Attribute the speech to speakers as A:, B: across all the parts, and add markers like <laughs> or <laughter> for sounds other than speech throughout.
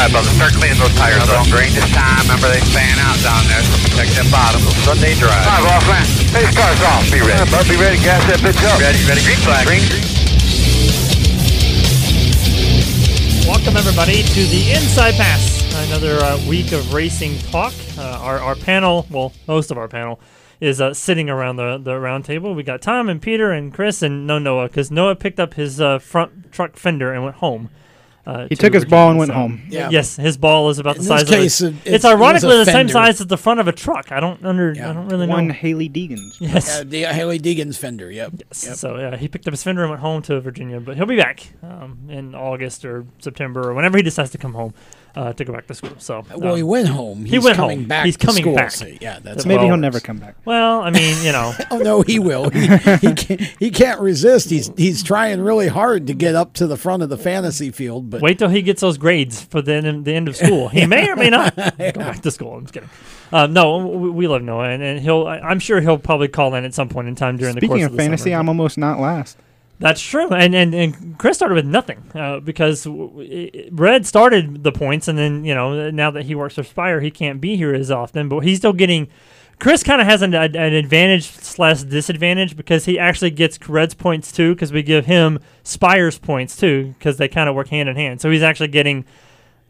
A: Above the start cleaning those tires up. Green this time. Remember they fan out down there, so protect that bottom. Sunday drive. Five off, man. Hey, car's off. Be ready. Bud, be ready. Gas that bitch up. Ready, ready. Green flag. Green.
B: Welcome everybody to the Inside Pass. Another uh, week of racing talk. Uh, our, our panel, well, most of our panel, is uh, sitting around the, the round table. We got Tom and Peter and Chris and no Noah because Noah picked up his uh, front truck fender and went home. Uh,
C: He
B: to
C: took his
B: Virginia,
C: ball and went
B: so-
C: home.
D: Yeah.
B: Yes, his ball is about
D: In
B: the
D: this
B: size
D: case,
B: of.
D: it-
B: A, it's
D: it- it
B: ironically the same size as the front of a truck. I don't under.
D: Yeah.
B: I don't really know.
C: One Hailie Deegan's.
B: yes.
D: Uh, the Hailie Deegan's fender. Yep. Yep.
B: So yeah, he picked up his fender and went home to Virginia, but he'll be back um, in August or September or whenever he decides to come home uh, to go back to school. So
D: Well, he
B: um,
D: went home. He's
B: he went
D: coming
B: home.
D: back.
B: He's coming
D: school,
B: back.
D: so yeah, that's
B: So
C: Maybe
B: Well,
C: he'll never come back.
B: Well, I mean, you know, <laughs>
D: Oh no, he will. He, he, can't, he can't resist. He's he's trying really hard to get up to the front of the fantasy field, but
B: wait till he gets those grades for the end, the end of school. He may or may not <laughs> go back to school. I'm just kidding. Um, no, we, we love Noah, and, and he'll. I- I'm sure he'll probably call in at some point in time during the course
C: Speaking
B: of
C: of
B: the
C: fantasy,
B: summer.
C: I'm almost not last.
B: That's true, and and, and Chris started with nothing uh, because Red started the points, and then you know now that he works for Spire, he can't be here as often, but he's still getting. Chris kind of has an, an advantage slash disadvantage because he actually gets Red's points too because we give him Spire's points too because they kind of work hand in hand. So he's actually getting,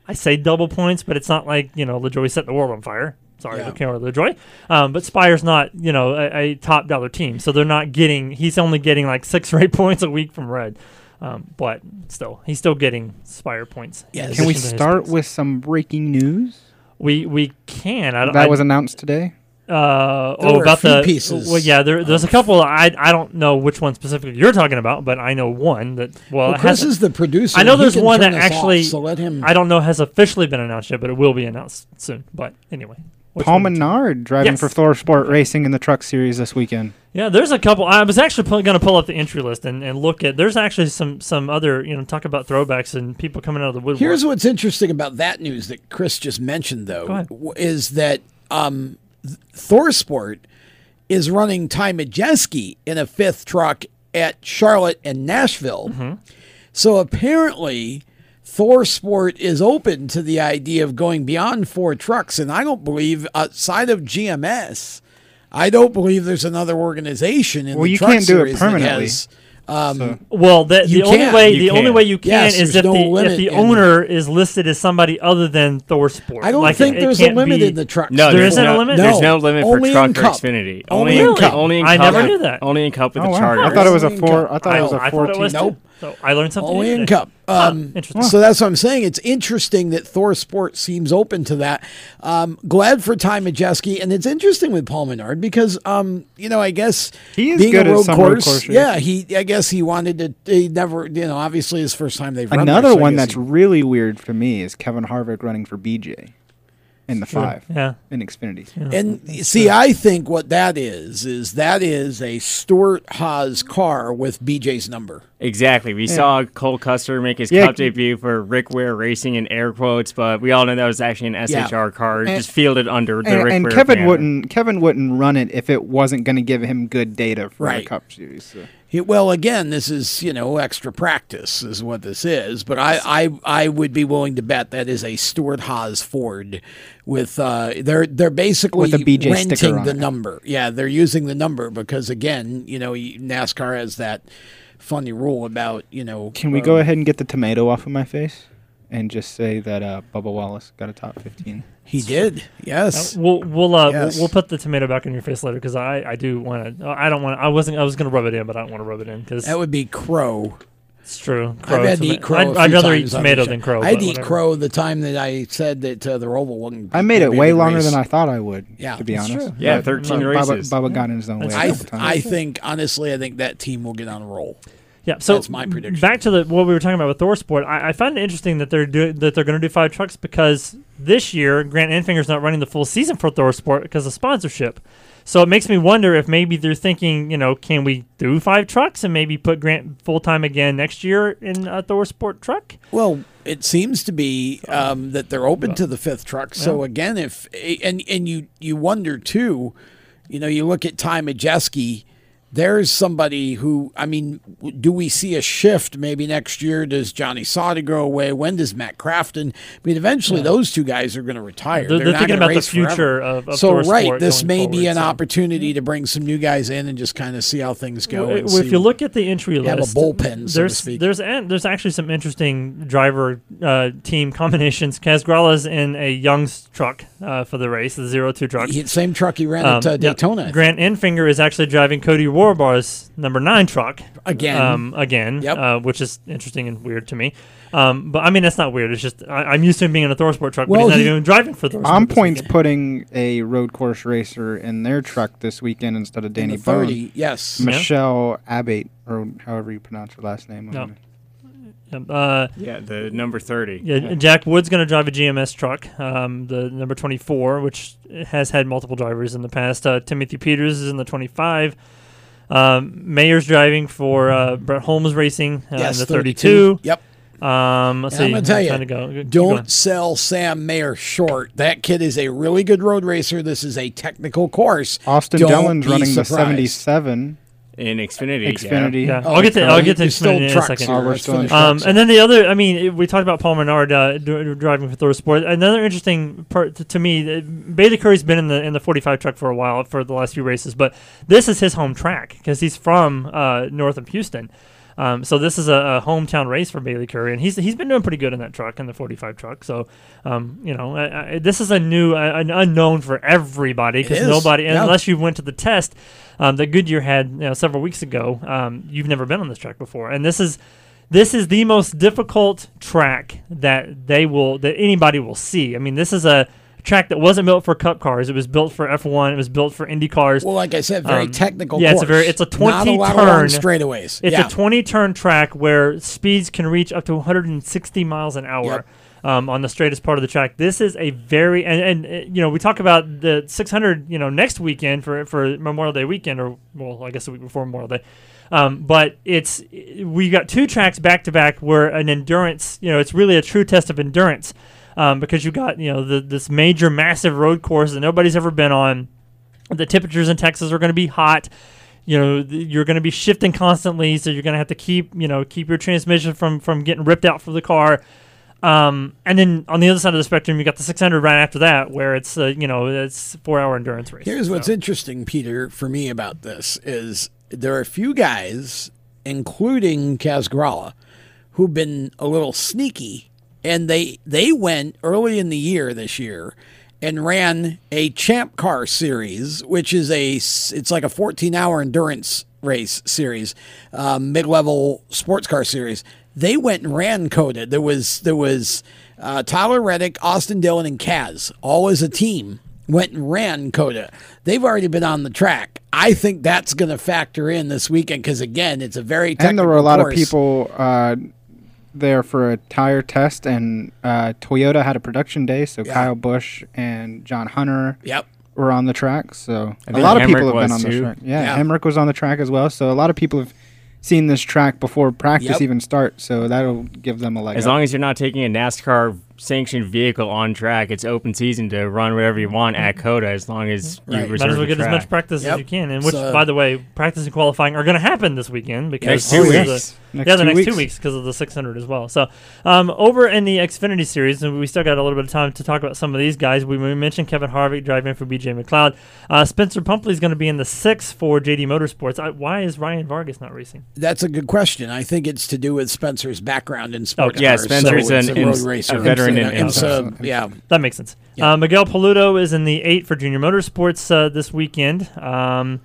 B: I say double points, but it's not like you know LaJoie set the world on fire. Sorry,
D: Yeah.
B: yeah. LaJoie. Um, but Spire's not, you know, a, a top dollar team, so they're not getting. He's only getting like six <laughs> or eight points a week from Red, um, but still, he's still getting Spire points.
D: Yeah.
C: Can we
B: addition to his
C: start with some breaking news?
B: We we can. I.
C: That
B: I,
C: was announced today.
B: uh,
D: There
B: oh,
D: were a
B: about
D: few
B: the
D: pieces
B: Well, yeah, there, there's a couple. I I don't know which one specifically you're talking about, but I know one that. Well,
D: well, Chris
B: hasn't-
D: is the producer.
B: I know there's one that
D: us off,
B: actually.
D: so let him.
B: I don't know has officially been announced yet, but it will be announced soon. But anyway, which
C: Paul
B: one?
C: Menard driving
B: Yes.
C: for Thor Sport Racing in the Truck Series this weekend.
B: Yeah, there's a couple. I was actually going to pull up the entry list and, and look at. There's actually some some other you know talk about throwbacks and people coming out of the woodwork.
D: Here's what's interesting about that news that Chris just mentioned, though,
B: Go ahead.
D: is that um, th- ThorSport is running Ty Majeski in a fifth truck at Charlotte and Nashville.
B: Mm-hmm.
D: So apparently, ThorSport is open to the idea of going beyond four trucks, and I don't believe outside of GMS. I don't believe there's another organization in
C: Well,
D: the
C: you
D: truck
C: can't do it
D: series that
C: permanently.
D: has, um,
B: well, the, the only
D: can.
B: way
E: You
B: the only
E: can.
B: way you can
D: Yes,
B: is if
D: no
B: the if the
D: in-
B: owner is listed as somebody other than Thor Sport.
D: I don't
B: Like,
D: think
B: it- it
D: there's a limit
B: be-
D: in the truck.
E: No, there's
B: isn't a
E: no,
B: limit?
E: There's
D: No.
E: no limit
D: Only
E: for
D: in
E: truck or Xfinity.
D: Only
E: in
D: in Cup.
E: Only in
B: I
E: Cup.
B: never knew that.
E: Only in Cup with
C: Oh,
E: the
C: wow.
E: charter.
C: I thought it was a four. I thought it was a
B: thought
C: fourteen.
D: Nope.
B: Too. So I learned something.
D: Only
B: new today.
D: Cup. Um,
B: interesting.
D: So that's what I'm saying. It's interesting that Thor Sport seems open to that. Um, glad for Ty Majeski, and it's interesting with Paul Menard because, um, you know, I guess
C: He is
D: being
C: good
D: a
C: at
D: road
C: some road
D: course,
C: course
D: yeah, he. I guess he wanted to. He never, you know, obviously his first time they've run there,
C: Another
D: so
C: one that's
D: he-
C: really weird for me is Kevin Harvick running for BJ in the five
B: Yeah.
C: in Xfinity.
D: And see, I think what that is is that is a Stewart Haas car with BJ's number.
E: Exactly. We saw Cole Custer make his
C: Yeah.
E: Cup debut for Rick Ware Racing in air quotes, but we all know that was actually an SHR car,
C: And-
E: just fielded under the
C: And,
E: Rick
C: and
E: Ware
C: Kevin
E: banner.
C: wouldn't Kevin wouldn't run it if it wasn't going to give him good data for
D: Right.
C: the Cup Series. so.
D: Well, again, this is you know extra practice is what this is. But I, I, I would be willing to bet that is a Stewart Haas Ford with uh, they're they're basically
C: With a BJ
D: renting the
C: it.
D: number. Yeah, they're using the number because again, you know, NASCAR has that funny rule about you know.
C: Can we
D: um,
C: go ahead and get the tomato off of my face and just say that uh, Bubba Wallace got a top fifteen?
D: He did. Yes.
B: We'll we'll uh
D: Yes.
B: we'll, we'll put the tomato back in your face later because I I do want to. I don't want. I wasn't. I was going to rub it in, but I don't want to rub it in because
D: That would be crow.
B: it's true. Crow,
D: I've had to eat crow.
B: I'd,
D: a
B: I'd rather eat
D: times on
B: tomato than crow.
D: I'd eat
B: whatever.
D: crow the time that I said that uh, the Roval wouldn't.
C: I made it way longer
D: race.
C: than I thought I would.
D: Yeah,
C: to be
D: that's
C: honest.
D: true.
E: Yeah,
B: But-
E: 13
B: but
C: Bubba,
E: races.
C: Bubba got in his own way.
B: That's
C: a
D: I,
C: couple times.
D: I think honestly, I think that team will get on a roll.
B: Yeah, so
D: That's my prediction.
B: Back to the what we were talking about with Thor Sport, I, I find it interesting that they're doing that they're going to do five trucks because this year Grant Enfinger's not running the full season for Thor Sport because of sponsorship. So it makes me wonder if maybe they're thinking, you know, can we do five trucks and maybe put Grant full time again next year in a Thor Sport truck?
D: Well, it seems to be um, that they're open to the fifth truck. So again, if and and you you wonder too, you know, you look at Ty Majeski. There's somebody who I mean, do we see a shift maybe next year? Does Johnny Sauter go away? When does Matt Crafton? I mean, eventually those two guys are going to retire.
B: They're- they're
D: not
B: thinking about the future of- of
D: so right, this may be an
B: so-
D: opportunity to bring some new guys in and just kind of see how things go.
B: Well, if you look at the entry list,
D: have a bullpen, so to
B: there's
D: speak.
B: there's there's actually some interesting driver uh, team combinations. Kaz Grala's in a Young's truck uh, for the race, the zero two truck.
D: he, same truck he ran
B: Um,
D: at uh. Daytona think.
B: Grant Enfinger is actually driving Codie Rohrbaugh's number nine truck
D: again.
B: um, again,
D: Yep.
B: uh, which is interesting and weird to me. Um, but I mean, that's not weird. It's just I, I'm used to him being in a Thor Sport truck,
D: Well,
B: but he's not
D: he-
B: even driving for Thor Sport.
C: On points putting a road course racer in their truck this weekend instead of
D: in
C: Danny
D: the
C: Bohn.
D: 30, yes.
C: Michele Abbate or however you pronounce her last name.
B: No. Yep, Uh,
E: Yeah, the number 30.
B: Yeah, Jack Wood's going to drive a GMS truck, um, the number 24, which has had multiple drivers in the past. Uh, Timothy Peters is in the 25. Um, Mayer's driving for uh, Brett Holmes Racing uh,
D: yes,
B: in the 32.
D: Yep.
B: Um, let's
D: And I'm gonna tell you,
B: to go.
D: Don't
B: going.
D: sell Sam Mayer short. That kid is a really good road racer. This is a technical course.
C: Austin
D: Don't
C: Dillon's
D: be
C: running the 77
E: In Xfinity. yeah.
C: Xfinity.
B: Yeah, I'll get to I'll get to
D: it's still
B: Xfinity in a second.
D: here.
C: Oh, we're
D: Let's
C: still in
D: finish
B: Um,
D: trucks.
B: and then the other, I mean, it- we talked about Paul Menard uh, dri- driving for Thor Sport. Another interesting part to, to me, uh, Bayley Currey's been in the in the 45 truck for a while for the last few races, but this is his home track because he's from uh, north of Houston. Um, so this is a, a hometown race for Bayley Currey, and he's he's been doing pretty good in that truck in the 45 truck. So, um, you know, I, I, this is a new, uh, an unknown for everybody because nobody,
D: yeah.
B: unless you went to the test um, that Goodyear had you know, several weeks ago, um, you've never been on this track before, and this is this is the most difficult track that they will that anybody will see. I mean, this is a track that wasn't built for Cup cars. It was built for F1. It was built for Indy cars.
D: Well, like I said, very
B: Um,
D: technical.
B: yeah, it's a very- it's a 20
D: a
B: turn.
D: straightaways.
B: It's
D: yeah.
B: a 20 turn track where speeds can reach up to 160 miles an hour. Um, on the straightest part of the track, this is a very and, and uh, you know we talk about the 600 you know next weekend for for Memorial Day weekend or well I guess the week before Memorial Day, um, but it's we got two tracks back to back where an endurance you know it's really a true test of endurance um, because you've got you know the, this major massive road course that nobody's ever been on. The temperatures in Texas are going to be hot. You know you're going to be shifting constantly so you're going to have to keep you know keep your transmission from from getting ripped out from the car. Um, and then on the other side of the spectrum you got the 600 right after that where it's uh, you know it's four hour endurance race.
D: Here's what's interesting, Peter, for me about this is there are a few guys, including Kaz Grala, who've been a little sneaky, and they they went early in the year this year and ran a Champ Car series, which is a it's like a 14 hour endurance race series, um, mid level sports car series. They went and ran COTA. There was there was uh, Tyler Reddick, Austin Dillon, and Kaz all as a team went and ran COTA. They've already been on the track. I think that's going to factor in this weekend because again, it's a very technical
C: And there were a lot
D: course.
C: of people uh, there for a tire test, and uh, Toyota had a production day, so
D: Yeah.
C: Kyle Busch and John Hunter
D: Yep.
C: were on the track. So
E: I
C: a
E: think
C: lot of
E: Hemric
C: people have been on the track. Yeah,
D: Yeah.
C: Hemric was on the track as well. So a lot of people have seen this track before practice
D: Yep.
C: even starts. So that'll give them a leg.
E: As
C: up.
E: long as you're not taking a NASCAR sanctioned vehicle on track, it's open season to run whatever you want at COTA as long as you
D: Right. Might
E: reserve
B: might as well
E: the
B: get as much practice
D: Yep.
B: as you can and which
D: So-
B: by the way practice and qualifying are going to happen this weekend because
E: Next two
B: of the-
E: weeks.
C: Next
B: yeah, the
C: two
B: next
C: weeks.
B: two weeks because of the 600 as well. So, um, over in the Xfinity series, and we still got a little bit of time to talk about some of these guys. We, we mentioned Kevin Harvick driving for BJ McLeod. Uh, Spencer Pumpelly is going to be in the six for JD Motorsports. I, why is Ryan Vargas not racing?
D: That's a good question. I think it's to do with Spencer's background in sports
B: Okay.
E: Yeah,
D: cars.
E: Spencer's
D: so it's
E: an
D: a road racer,
E: a veteran in
D: and so, yeah.
B: That makes sense.
D: Yeah.
B: Uh, Miguel Paludo is in the eight for Junior Motorsports uh, this weekend. Um,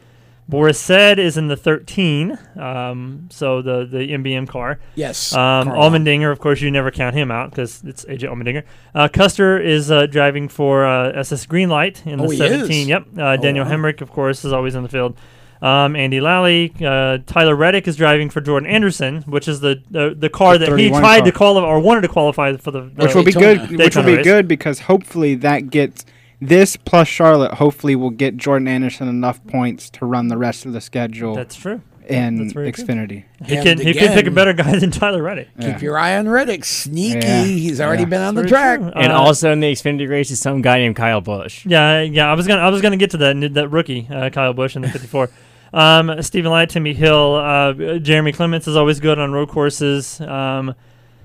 B: Boris Said is in the 13, um, so the the MBM car.
D: Yes.
B: Um,
D: Carl.
B: Allmendinger, of course, you never count him out because it's AJ Allmendinger. Uh, Custer is uh, driving for uh, SS Greenlight in
D: Oh,
B: the
D: he
B: 17.
D: is?
B: Yep. Uh, Daniel
D: wow.
B: Hemric, of course, is always in the field. Um, Andy Lally, uh, Tyler Reddick is driving for Jordan Anderson, which is the the, the car
C: The
B: that he
C: 31
B: tried to
C: car.
B: qualify or wanted to qualify for the.
C: which
B: the-
C: will be
D: Daytona.
C: good. Which will be
B: race.
C: good because hopefully that gets this plus Charlotte. Hopefully will get Jordan Anderson enough points to run the rest of the schedule
B: That's true.
C: In
B: that's very true.
C: Xfinity.
B: He
D: And
B: can he can pick a better guy than Tyler Reddick.
C: Yeah.
D: Keep your eye on Reddick. Sneaky.
C: Yeah.
D: He's already
C: Yeah.
D: been on the track.
B: true.
E: And
B: Uh,
E: also in the Xfinity race is some guy named Kyle Busch.
B: Yeah, yeah. I was gonna I was gonna get to that that rookie uh, Kyle Busch in the 54. <laughs> Um, Stephen Leicht, Timmy Hill, uh, Jeremy Clements is always good on road courses. Um,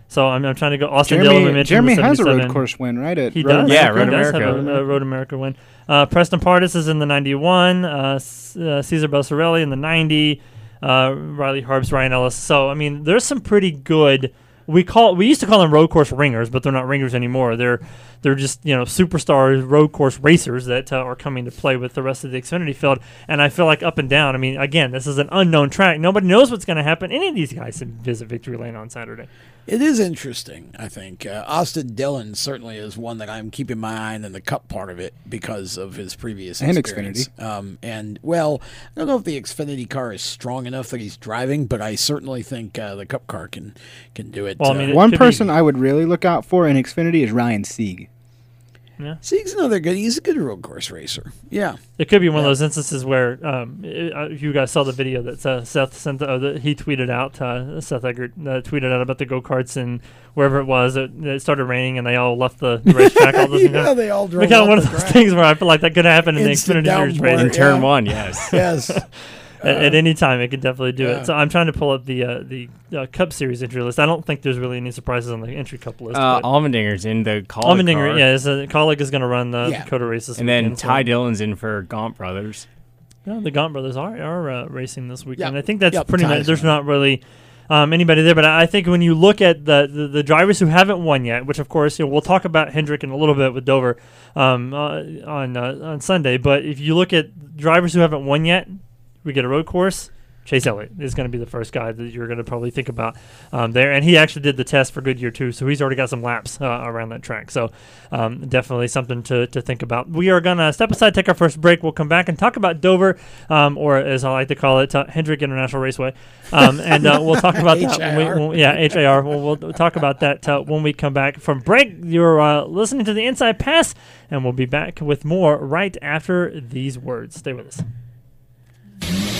B: so I'm, I'm trying to go. Austin Dillon, we
C: Jeremy,
B: mentioned
C: Jeremy has a road course win, right? At
B: He
C: Road
B: does.
E: Yeah,
B: he
E: Road
B: does have
E: America.
B: a, a Road America win. Uh, Preston Pardus is in the 91. Uh, S- uh, Caesar Belsarelli in the 90. Uh, Riley Herbst, Ryan Ellis. So I mean, there's some pretty good. We call we used to call them road course ringers, but they're not ringers anymore. They're they're just you know superstar road course racers that uh, are coming to play with the rest of the Xfinity field. And I feel like up and down. I mean, again, this is an unknown track. Nobody knows what's going to happen. Any of these guys visit Victory Lane on Saturday.
D: It is interesting, I think. Uh, Austin Dillon certainly is one that I'm keeping my eye on in the Cup part of it because of his previous
C: And
D: experience. Um, and, well, I don't know if the Xfinity car is strong enough that he's driving, but I certainly think uh, the Cup car can, can do it.
B: Well, I
D: Uh,
B: mean, it
C: One
B: could be-
C: person I would really look out for in Xfinity is Ryan Sieg.
D: Sieg's another good. He's a good road course racer. Yeah.
B: It could be one of those instances where um, i- uh, you guys saw the video that uh, Seth sent. Uh, that he tweeted out. Uh, Seth Eggert uh, tweeted out about the go karts and wherever it was. It, it started raining and they all left the <laughs> racetrack. all those
D: yeah, they all drove.
B: kind of one of those
D: track.
B: things where I feel like that could happen in the
D: Instant
B: Xfinity Series race.
E: In turn
D: Yeah.
E: one, yes.
D: Yes. <laughs>
B: at, at any time, it could definitely do
D: Yeah.
B: it. So I'm trying to pull up the uh, the uh, Cup Series entry list. I don't think there's really any surprises on the entry Cup list.
E: Uh,
B: but
E: Allmendinger's in the call.
B: Allmendinger, yeah, is a colleague is going to run the
D: Yeah.
B: Dakota races,
E: And then
B: weekend, so-
E: Ty Dillon's in for Gaunt Brothers.
B: Yeah, the Gaunt brothers are are uh, racing this weekend.
D: Yep.
B: I think that's
D: Yep,
B: pretty much. There's
D: gonna-
B: not really um, anybody there, but I I think when you look at the, the the drivers who haven't won yet, which of course you know, we'll talk about Hendrick in a little bit with Dover um, uh, on uh, on Sunday. But if you look at drivers who haven't won yet, we get a road course. Chase Elliott is going to be the first guy that you're going to probably think about um, there, and he actually did the test for Goodyear too, so he's already got some laps uh, around that track. So um, definitely something to, to think about. We are going to step aside, take our first break. We'll come back and talk about Dover, um, or as I like to call it, uh, Hendrick International Raceway, um, and uh, we'll talk about that. When we, when- yeah, HAR. We'll, we'll talk about that uh, when we come back from break. You're uh, listening to the Inside Pass, and we'll be back with more right after these words. Stay with us. Bye.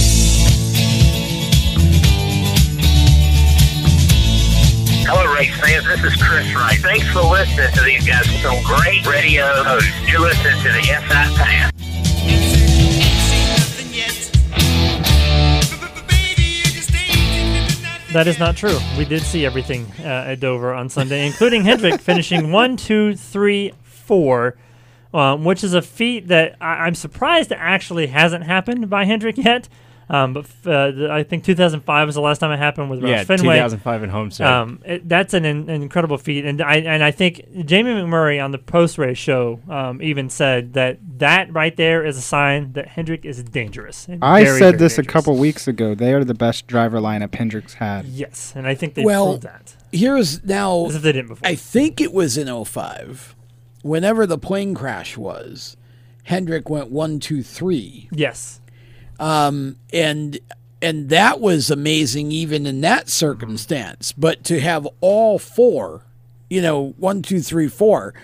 F: Hello, race fans. This is Chris Wright. Thanks for listening to these guys. Some great radio hosts. You're listening to the SI Pass.
B: That is not true. We did see everything uh, at Dover on Sunday, including Hendrick <laughs> finishing one, two, three, four, um, which is a feat that I- I'm surprised actually hasn't happened by Hendrick yet. Um, but f- uh, the- I think 2005 was the last time it happened with Roush
E: Yeah,
B: Fenway.
E: 2005 in Homestead.
B: Um, it, that's an, in, an incredible feat, and I and I think Jamie McMurray on the post race show um, even said that that right there is a sign that Hendrick is dangerous.
C: I
B: very,
C: said
B: very
C: this a couple weeks ago. They are the best driver lineup Hendricks had.
B: Yes, and I think they
D: well,
B: proved that.
D: here's now.
B: As if they didn't before.
D: I think it was in 05. Whenever the plane crash was, Hendrick went one, two, three.
B: Yes.
D: Um, and and that was amazing even in that circumstance. But to have all four, you know, one, two, three, four,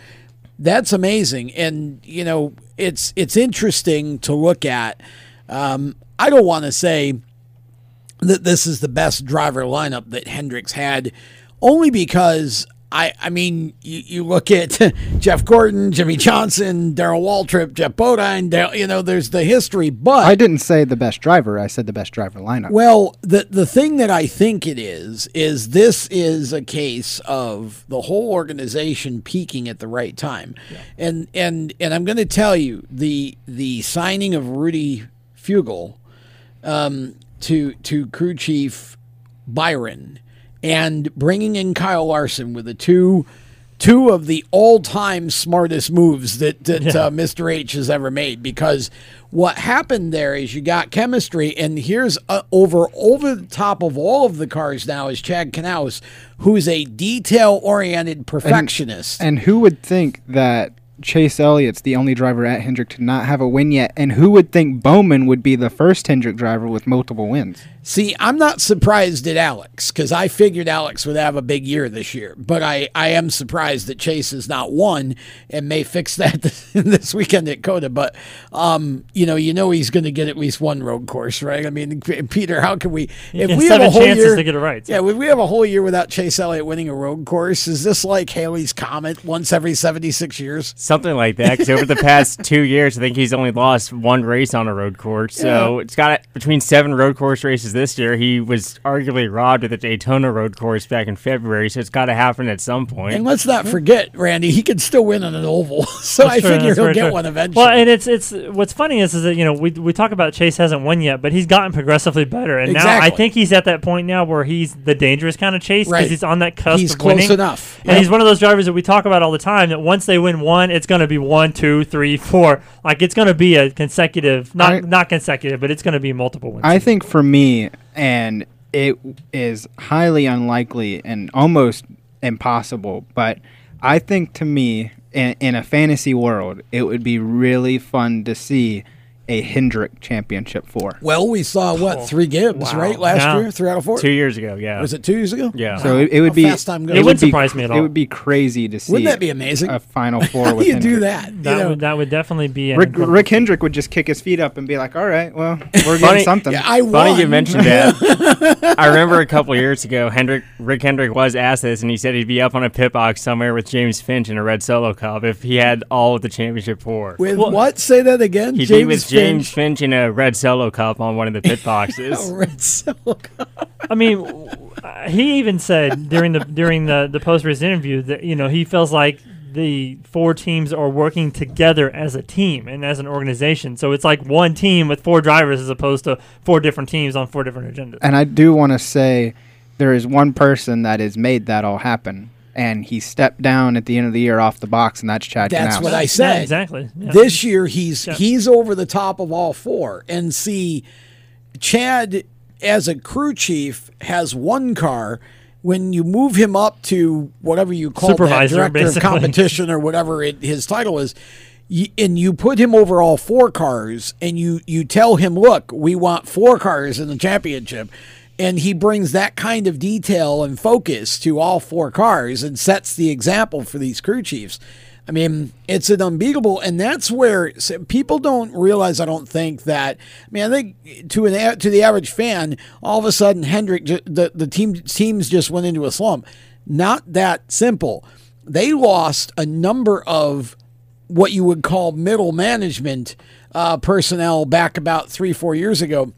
D: that's amazing. And you know, it's it's interesting to look at. Um, I don't want to say that this is the best driver lineup that Hendricks had, only because I I mean you, you look at <laughs> Jeff Gordon, Jimmie Johnson, Darrell Waltrip, Geoff Bodine, Dale, you know, there's the history, but
C: I didn't say the best driver. I said the best driver lineup.
D: well, the the thing that I think it is is this is a case of the whole organization peaking at the right time, and and and I'm going to tell you the the signing of Rudy Fugle um, to to crew chief Byron and bringing in Kyle Larson with the two two of the all-time smartest moves that, that
B: Yeah.
D: uh, Mr. H has ever made because what happened there is you got chemistry and here's uh, over over the top of all of the cars now is Chad Knaus who's a detail-oriented perfectionist.
C: And who would think that Chase Elliott's the only driver at Hendrick to not have a win yet? And who would think Bowman would be the first Hendrick driver with multiple wins?
D: See, I'm not surprised at Alex because I figured Alex would have a big year this year. But I, I am surprised that Chase has not won and may fix that <laughs> this weekend at COTA. But, um, you know, you know he's going to get at least one road course, right? I mean, Peter, how can we if
B: Yeah,
D: we have a whole
B: chances
D: year
B: to get it right,
D: Yeah, if we have a whole year without Chase Elliott winning a road course, is this like Halley's Comet once every 76 years?
E: Something like that. Because over the past <laughs> two years, I think he's only lost one race on a road course. So
D: Yeah.
E: it's got between seven road course races this year. He was arguably robbed at the Daytona road course back in February. So it's got to happen at some point.
D: And let's not forget, Randy, he can still win on an oval. <laughs> so
B: That's
D: I
B: true,
D: figure
B: that's
D: he'll
B: very
D: get
B: true.
D: one eventually.
B: Well, and it's it's what's funny is is that you know we we talk about Chase hasn't won yet, but he's gotten progressively better, and now I think he's at that point now where he's the dangerous kind of Chase because
D: Right.
B: he's on that cusp.
D: He's
B: of
D: close
B: winning.
D: enough.
B: and
D: Yep.
B: he's one of those drivers that we talk about all the time. That once they win one, it's going to be one, two, three, four. Like it's going to be a consecutive, not
C: I-
B: not consecutive, but it's going to be multiple wins.
C: I think for me, and it is highly unlikely and almost impossible, but I think to me, in, in a fantasy world, it would be really fun to see a Hendrick Championship four.
D: Well, we saw what oh, three Gibbs
B: Wow.
D: right last
B: Yeah.
D: year, three out of four.
E: Two years ago, yeah.
D: Was it two years ago?
E: Yeah.
C: So it, it would
D: How
C: be
D: fast time goes.
B: It
C: would
B: wouldn't
C: be-
B: surprise me at all.
C: It would be crazy to see.
D: Wouldn't that be amazing?
C: A final <laughs> four
D: How do
C: with
D: you do that? You
B: that would that would definitely be an
C: Rick, Rick Hendrick would just kick his feet up and be like, "All right, well, <laughs> we're
E: Funny-
C: getting something."
D: Yeah, I
E: Funny you mentioned that. <laughs> I remember a couple years ago, Hendrick Rick Hendrick was asked this, and he said he'd be up on a pit box somewhere with James Finch in a red solo cup if he had all of the championship four.
D: With
B: Well-
D: what? Say that again.
E: He'd
D: James
E: be with James
D: Finch.
E: Finch in a red solo cup on one of the pit boxes. <laughs>
D: Red Silk.
B: I mean, uh, he even said during the during the the post race interview that you know he feels like the four teams are working together as a team and as an organization. So it's like one team with four drivers as opposed to four different teams on four different agendas.
C: And I do want to say there is one person that has made that all happen. And he stepped down at the end of the year off the box, and that's Chad
D: That's
C: Knaus.
D: what I
B: Yeah,
D: said.
B: exactly. Yeah.
D: This year he's
B: Yeah.
D: he's over the top of all four. And see, Chad as a crew chief has one car, when you move him up to whatever you call that,
B: Supervisor,
D: director of
B: basically.
D: competition or whatever it, his title is, y- and you put him over all four cars, and you you tell him, look, we want four cars in the championship. And he brings that kind of detail and focus to all four cars and sets the example for these crew chiefs. I mean, it's an unbeatable, and that's where people don't realize. I don't think that. I mean, I think to an to the average fan, all of a sudden Hendrick, the the team teams just went into a slump. Not that simple. They lost a number of what you would call middle management uh, personnel back about three four years ago.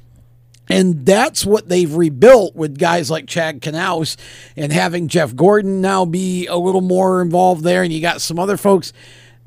D: And that's what they've rebuilt with guys like Chad Knaus and having Jeff Gordon now be a little more involved there. And you got some other folks.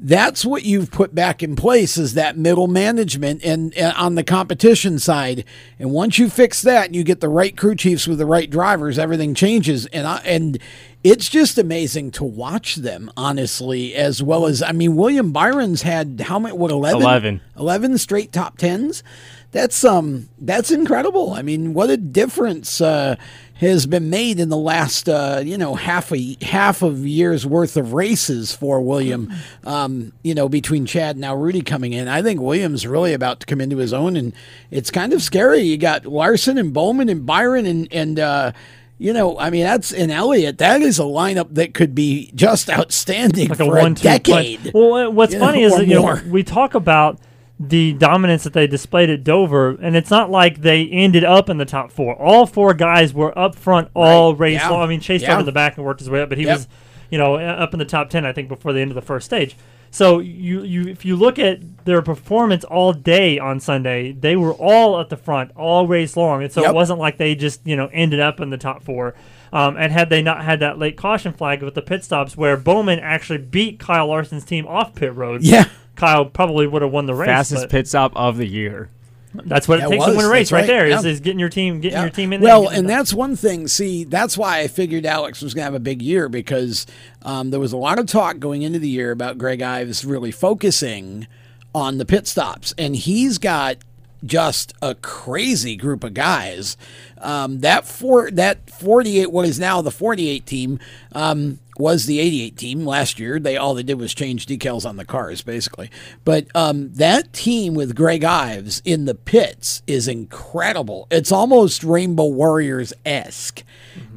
D: That's what you've put back in place is that middle management and, and on the competition side. And once you fix that and you get the right crew chiefs with the right drivers, everything changes. And I, and it's just amazing to watch them, honestly, as well as I mean, William Byron's had how many? What 11?
E: 11.
D: 11 straight top tens. That's um that's incredible. I mean, what a difference uh, has been made in the last uh, you know half a half of years worth of races for William. Um, you know, between Chad and now Rudy coming in, I think William's really about to come into his own, and it's kind of scary. You got Larson and Bowman and Byron and and. Uh, you know, I mean, that's in Elliott. That is a lineup that could be just outstanding
B: like
D: for a,
B: one-two
D: decade.
B: punch. Well, what's
D: You
B: funny
D: know,
B: is that you know we talk about the dominance that they displayed at Dover, and it's not like they ended up in the top four. All four guys were up front all race
D: Yeah.
B: long. I mean, Chase
D: Yeah.
B: started in the back and worked his way up, but he
D: Yep.
B: was, you know, up in the top ten, I think, before the end of the first stage. So you, you, if you look at their performance all day on Sunday, they were all at the front all race long, and so
D: Yep.
B: it wasn't like they just you know ended up in the top four. Um, and had they not had that late caution flag with the pit stops, where Bowman actually beat Kyle Larson's team off pit road,
D: Yeah.
B: Kyle probably would have won the race.
E: Fastest pit stop of the year.
B: That's what it
D: it
B: takes to win a race, right,
D: right.
B: there. Is
D: Yeah.
B: is getting your team, getting
D: Yeah.
B: your team in
D: well,
B: there. getting
D: and
B: them-
D: that's one thing. See, that's why I figured Alex was going to have a big year because um, there was a lot of talk going into the year about Greg Ives really focusing on the pit stops, and he's got just a crazy group of guys. Um, that four, that forty-eight, what is now the forty-eight team, um, was the eighty-eight team last year. They all they did was change decals on the cars, basically. But um, that team with Greg Ives in the pits is incredible. It's almost Rainbow Warriors esque,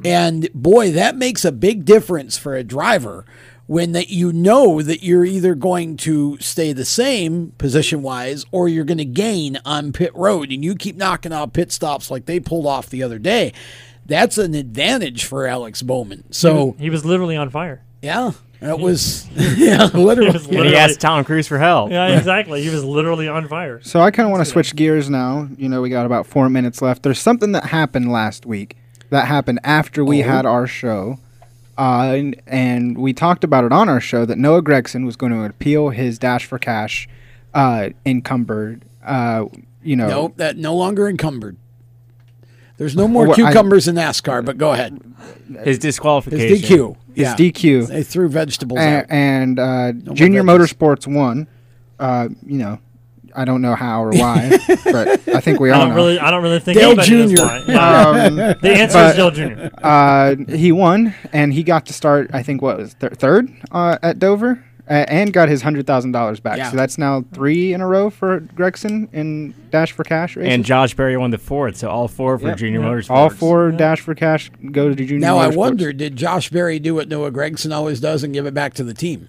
D: and boy, that makes a big difference for a driver when that you know that you're either going to stay the same position wise or you're going to gain on pit road and you keep knocking out pit stops like they pulled off the other day that's an advantage for Alex Bowman
B: he
D: so
B: was, he was literally on fire.
D: yeah that was yeah literally
B: He was <laughs> <laughs>
E: And he asked Tom Cruise for help.
B: Yeah, exactly. He was literally on fire.
C: So I kind of want to switch gears now. You know, we got about four minutes left. There's something that happened last week that happened after we
D: Oh.
C: had our show. Uh, and, and we talked about it on our show that Noah Gragson was going to appeal his Dash for Cash uh, encumbered. Uh, you know,
D: nope that no longer encumbered there's no more
C: Well, I-
D: cucumbers in NASCAR but go ahead
E: His disqualification.
D: his
E: disqualification.
D: DQ
C: his
D: yeah.
C: DQ.
D: they threw vegetables out
C: A- and uh,
D: more
C: Junior. Motorsports won. Uh, you know, I don't know how or why, <laughs> but I think we
B: I
C: all
B: don't
C: know.
B: really, I don't really think
D: Dale Jr..
B: Yeah.
C: Um, <laughs>
B: the answer
C: but-
B: is Dale Jr.
C: uh, he won, and he got to start. I think what was thir- third uh, at Dover, uh, and got his hundred thousand dollars back.
D: Yeah.
C: So that's now three in a row for Gragson in Dash for Cash races.
E: And Josh Berry won the fourth, so all four for
C: Yep.
E: Junior
B: Yeah.
E: Motorsports.
C: all four Dash for Cash go to Junior.
D: Now I wonder, did Josh Berry do what Noah Gragson always does and give it back to the team?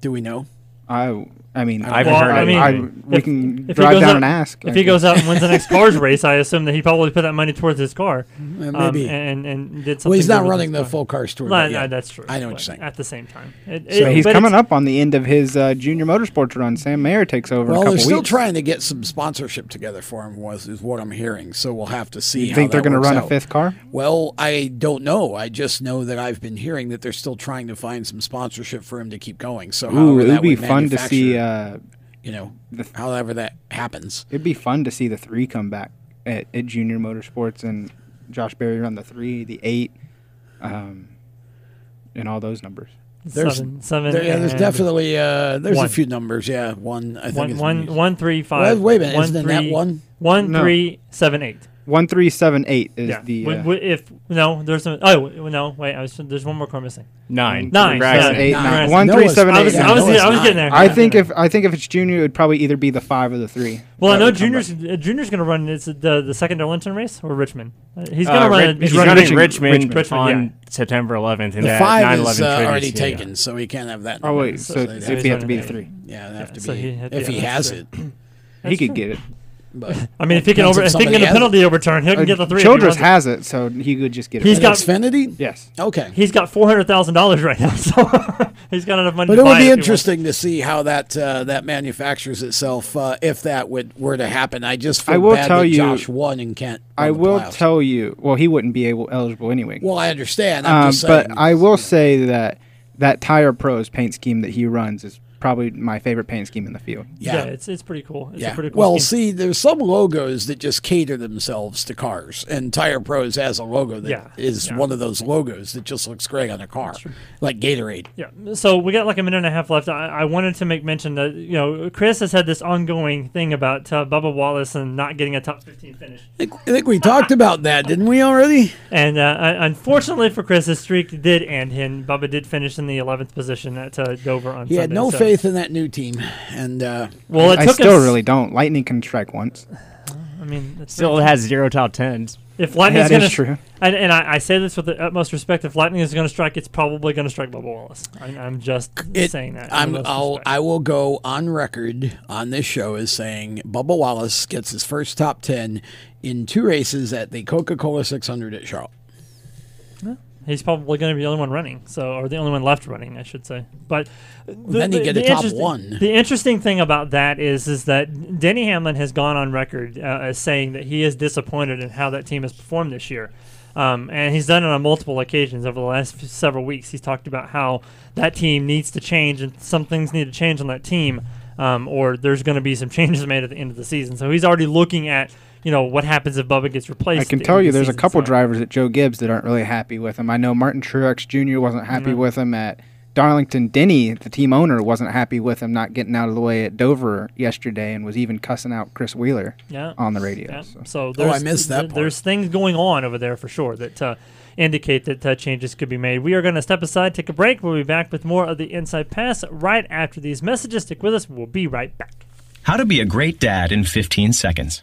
D: Do we know?
C: I, I mean,
E: I haven't
B: Well,
E: heard
B: I mean,
E: anything.
C: we
B: if-
C: can
B: if he
C: drive
B: goes
C: down
B: out-
C: and ask.
B: If he goes out and wins the next cars race, I assume that he probably put that money towards his car.
D: Uh,
B: um,
D: maybe.
B: and, and did something.
D: well, he's not running the
B: car.
D: full cars tour.
B: No,
D: yet.
B: no, that's true.
D: I know what you're saying.
B: At the same time, It-
C: so
B: it-
C: he's coming up on the end of his uh, Junior Motorsports run. Sam Mayer takes over in
D: Well,
C: a
D: they're still
C: weeks.
D: trying to get some sponsorship together for him. Was is what I'm hearing. So we'll have to see.
C: You
D: how
C: think they're going to
D: works
C: run a fifth car?
D: Well, I don't know. I just know that I've been hearing that they're still trying to find some sponsorship for him to keep going. So
C: Ooh, it would be fun to see.
D: Manufacture,
C: Uh,
D: you know,
C: the-
D: however that happens.
C: It'd be fun to see the three come back at, at Junior Motorsports and Josh Berry run the three, the eight, um, and all those numbers.
D: There's-
B: seven, seven.
D: There, yeah, there's definitely uh, there's
B: one.
D: a few numbers. Yeah, one. I think
B: one,
D: is
B: one,
D: used.
B: one, three, five.
D: Well, wait a minute,
B: one,
D: isn't it that
B: three-
D: one?
B: One,
C: No.
B: three, seven, eight.
C: One three seven eight is
B: yeah.
C: the.
B: When-
C: uh,
B: when- if no, there's a oh w- no wait, I was, there's one more car missing.
E: Nine.
B: Nine.
E: Braxton.
C: eight,
B: Nine.
C: nine. One three seven
B: I
C: eight.
B: was. I was, I was getting there.
C: I
B: Yeah.
C: think if I think if it's junior, it would probably either be the five or the three.
B: Well, I know Junior's uh, Junior's going to run. It's the the second Darlington race or Richmond. Uh, he's
E: Uh,
B: going to run.
E: Ri-
B: it-
E: he's,
B: running
E: running
B: Richmond,
E: Richmond,
B: Richmond,
E: on
B: yeah.
E: September 11th. in
D: The
E: that
D: five
E: 9/11
D: is uh, already
E: series.
D: taken, so he can't have that.
C: Oh, wait, so
D: they'd
C: it'd
D: have
C: be-
D: to-
C: have to be the three.
D: Yeah, have to be if he has it.
C: he could get it.
D: But <laughs>
B: I mean, if he can over,
D: if
B: if he can get the
D: has it.
B: penalty overturned, he can
C: Uh,
B: get the three. if he
C: Childress has it, so he could just get it.
B: He's
D: An
B: got
D: Xfinity.
C: yes.
D: Okay.
B: He's got four hundred thousand dollars right now, <laughs> so he's got enough money.
D: But
B: to
D: it would
B: buy
D: be
B: if
D: interesting to see how that uh, that manufactures itself uh, if that would were to happen. I just feel
C: I will
D: bad
C: tell
D: that
C: you-
D: Josh won and can't.
C: I will
D: playoffs.
C: tell you. Well, he wouldn't be able eligible anyway.
D: Well, I understand. I'm
C: Um,
D: just
C: but. I will say that that Tire Pros paint scheme that he runs is probably my favorite paint scheme in the field.
B: Yeah,
D: Yeah.
B: it's it's pretty cool. It's
D: yeah.
B: a pretty cool.
D: well,
B: scheme.
D: see, there's some logos that just cater themselves to cars, and Tire Pros has a logo that is
B: Yeah, yeah.
D: one of those logos that just looks great on a car, like Gatorade.
B: Yeah. So we got like a minute and a half left. I, I wanted to make mention that you know Chris has had this ongoing thing about uh, Bubba Wallace and not getting a top fifteen finish.
D: I think, I think we talked about that, didn't we already?
B: And uh, unfortunately for Chris, his streak did end, and Bubba did finish in the eleventh position at uh, Dover on
D: He had
B: Sunday,
D: no
B: so-
D: faith in that new team, and uh,
B: Well, it
C: I
B: took
C: still
B: us-
C: really don't. Lightning can strike once.
B: I mean, it's
E: Still has zero top tens.
B: If Lightning's
C: That
B: going
C: is
B: to,
C: true.
B: and, and I, I say this with the utmost respect, if Lightning is going to strike, it's probably going to strike Bubba Wallace. I, I'm just
D: It-
B: saying that.
D: I'm, I'll,
B: respect.
D: I will go on record on this show as saying Bubba Wallace gets his first top 10 in two races at the Coca Cola 600 at Charlotte.
B: He's probably going to be the only one running, so or the only one left running, I should say. But the,
D: then you
B: the-
D: get a
B: the
D: top one.
B: The interesting thing about that is, is that Denny Hamlin has gone on record uh, as saying that he is disappointed in how that team has performed this year, um, and he's done it on multiple occasions over the last several weeks. He's talked about how that team needs to change, and some things need to change on that team, um, or there's going to be some <laughs> changes made at the end of the season. So he's already looking at. You know what happens if Bubba gets replaced?
C: I can tell you
B: the
C: there's a couple
B: so-
C: drivers at Joe Gibbs that aren't really happy with him. I know Martin Truex Jr. wasn't happy
B: Mhm.
C: with him at Darlington. Denny, the team owner, wasn't happy with him not getting out of the way at Dover yesterday and was even cussing out Chris Wheeler
B: Yeah.
C: on the radio.
B: Yeah.
C: So.
B: So
D: Oh, I
B: there's,
D: missed that
B: th-
D: part.
B: There's things going on over there for sure that uh, indicate that uh, changes could be made. We are going to step aside, take a break. We'll be back with more of the Inside Pass right after these messages. Stick with us. We'll be right back.
G: How to be a great dad in 15 seconds.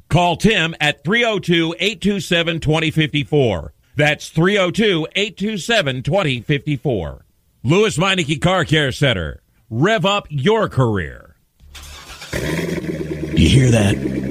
H: Call Tim at 302 827 2054. That's 302 827 2054. Lewes Meineke Car Care Center. Rev up your career.
I: You hear that?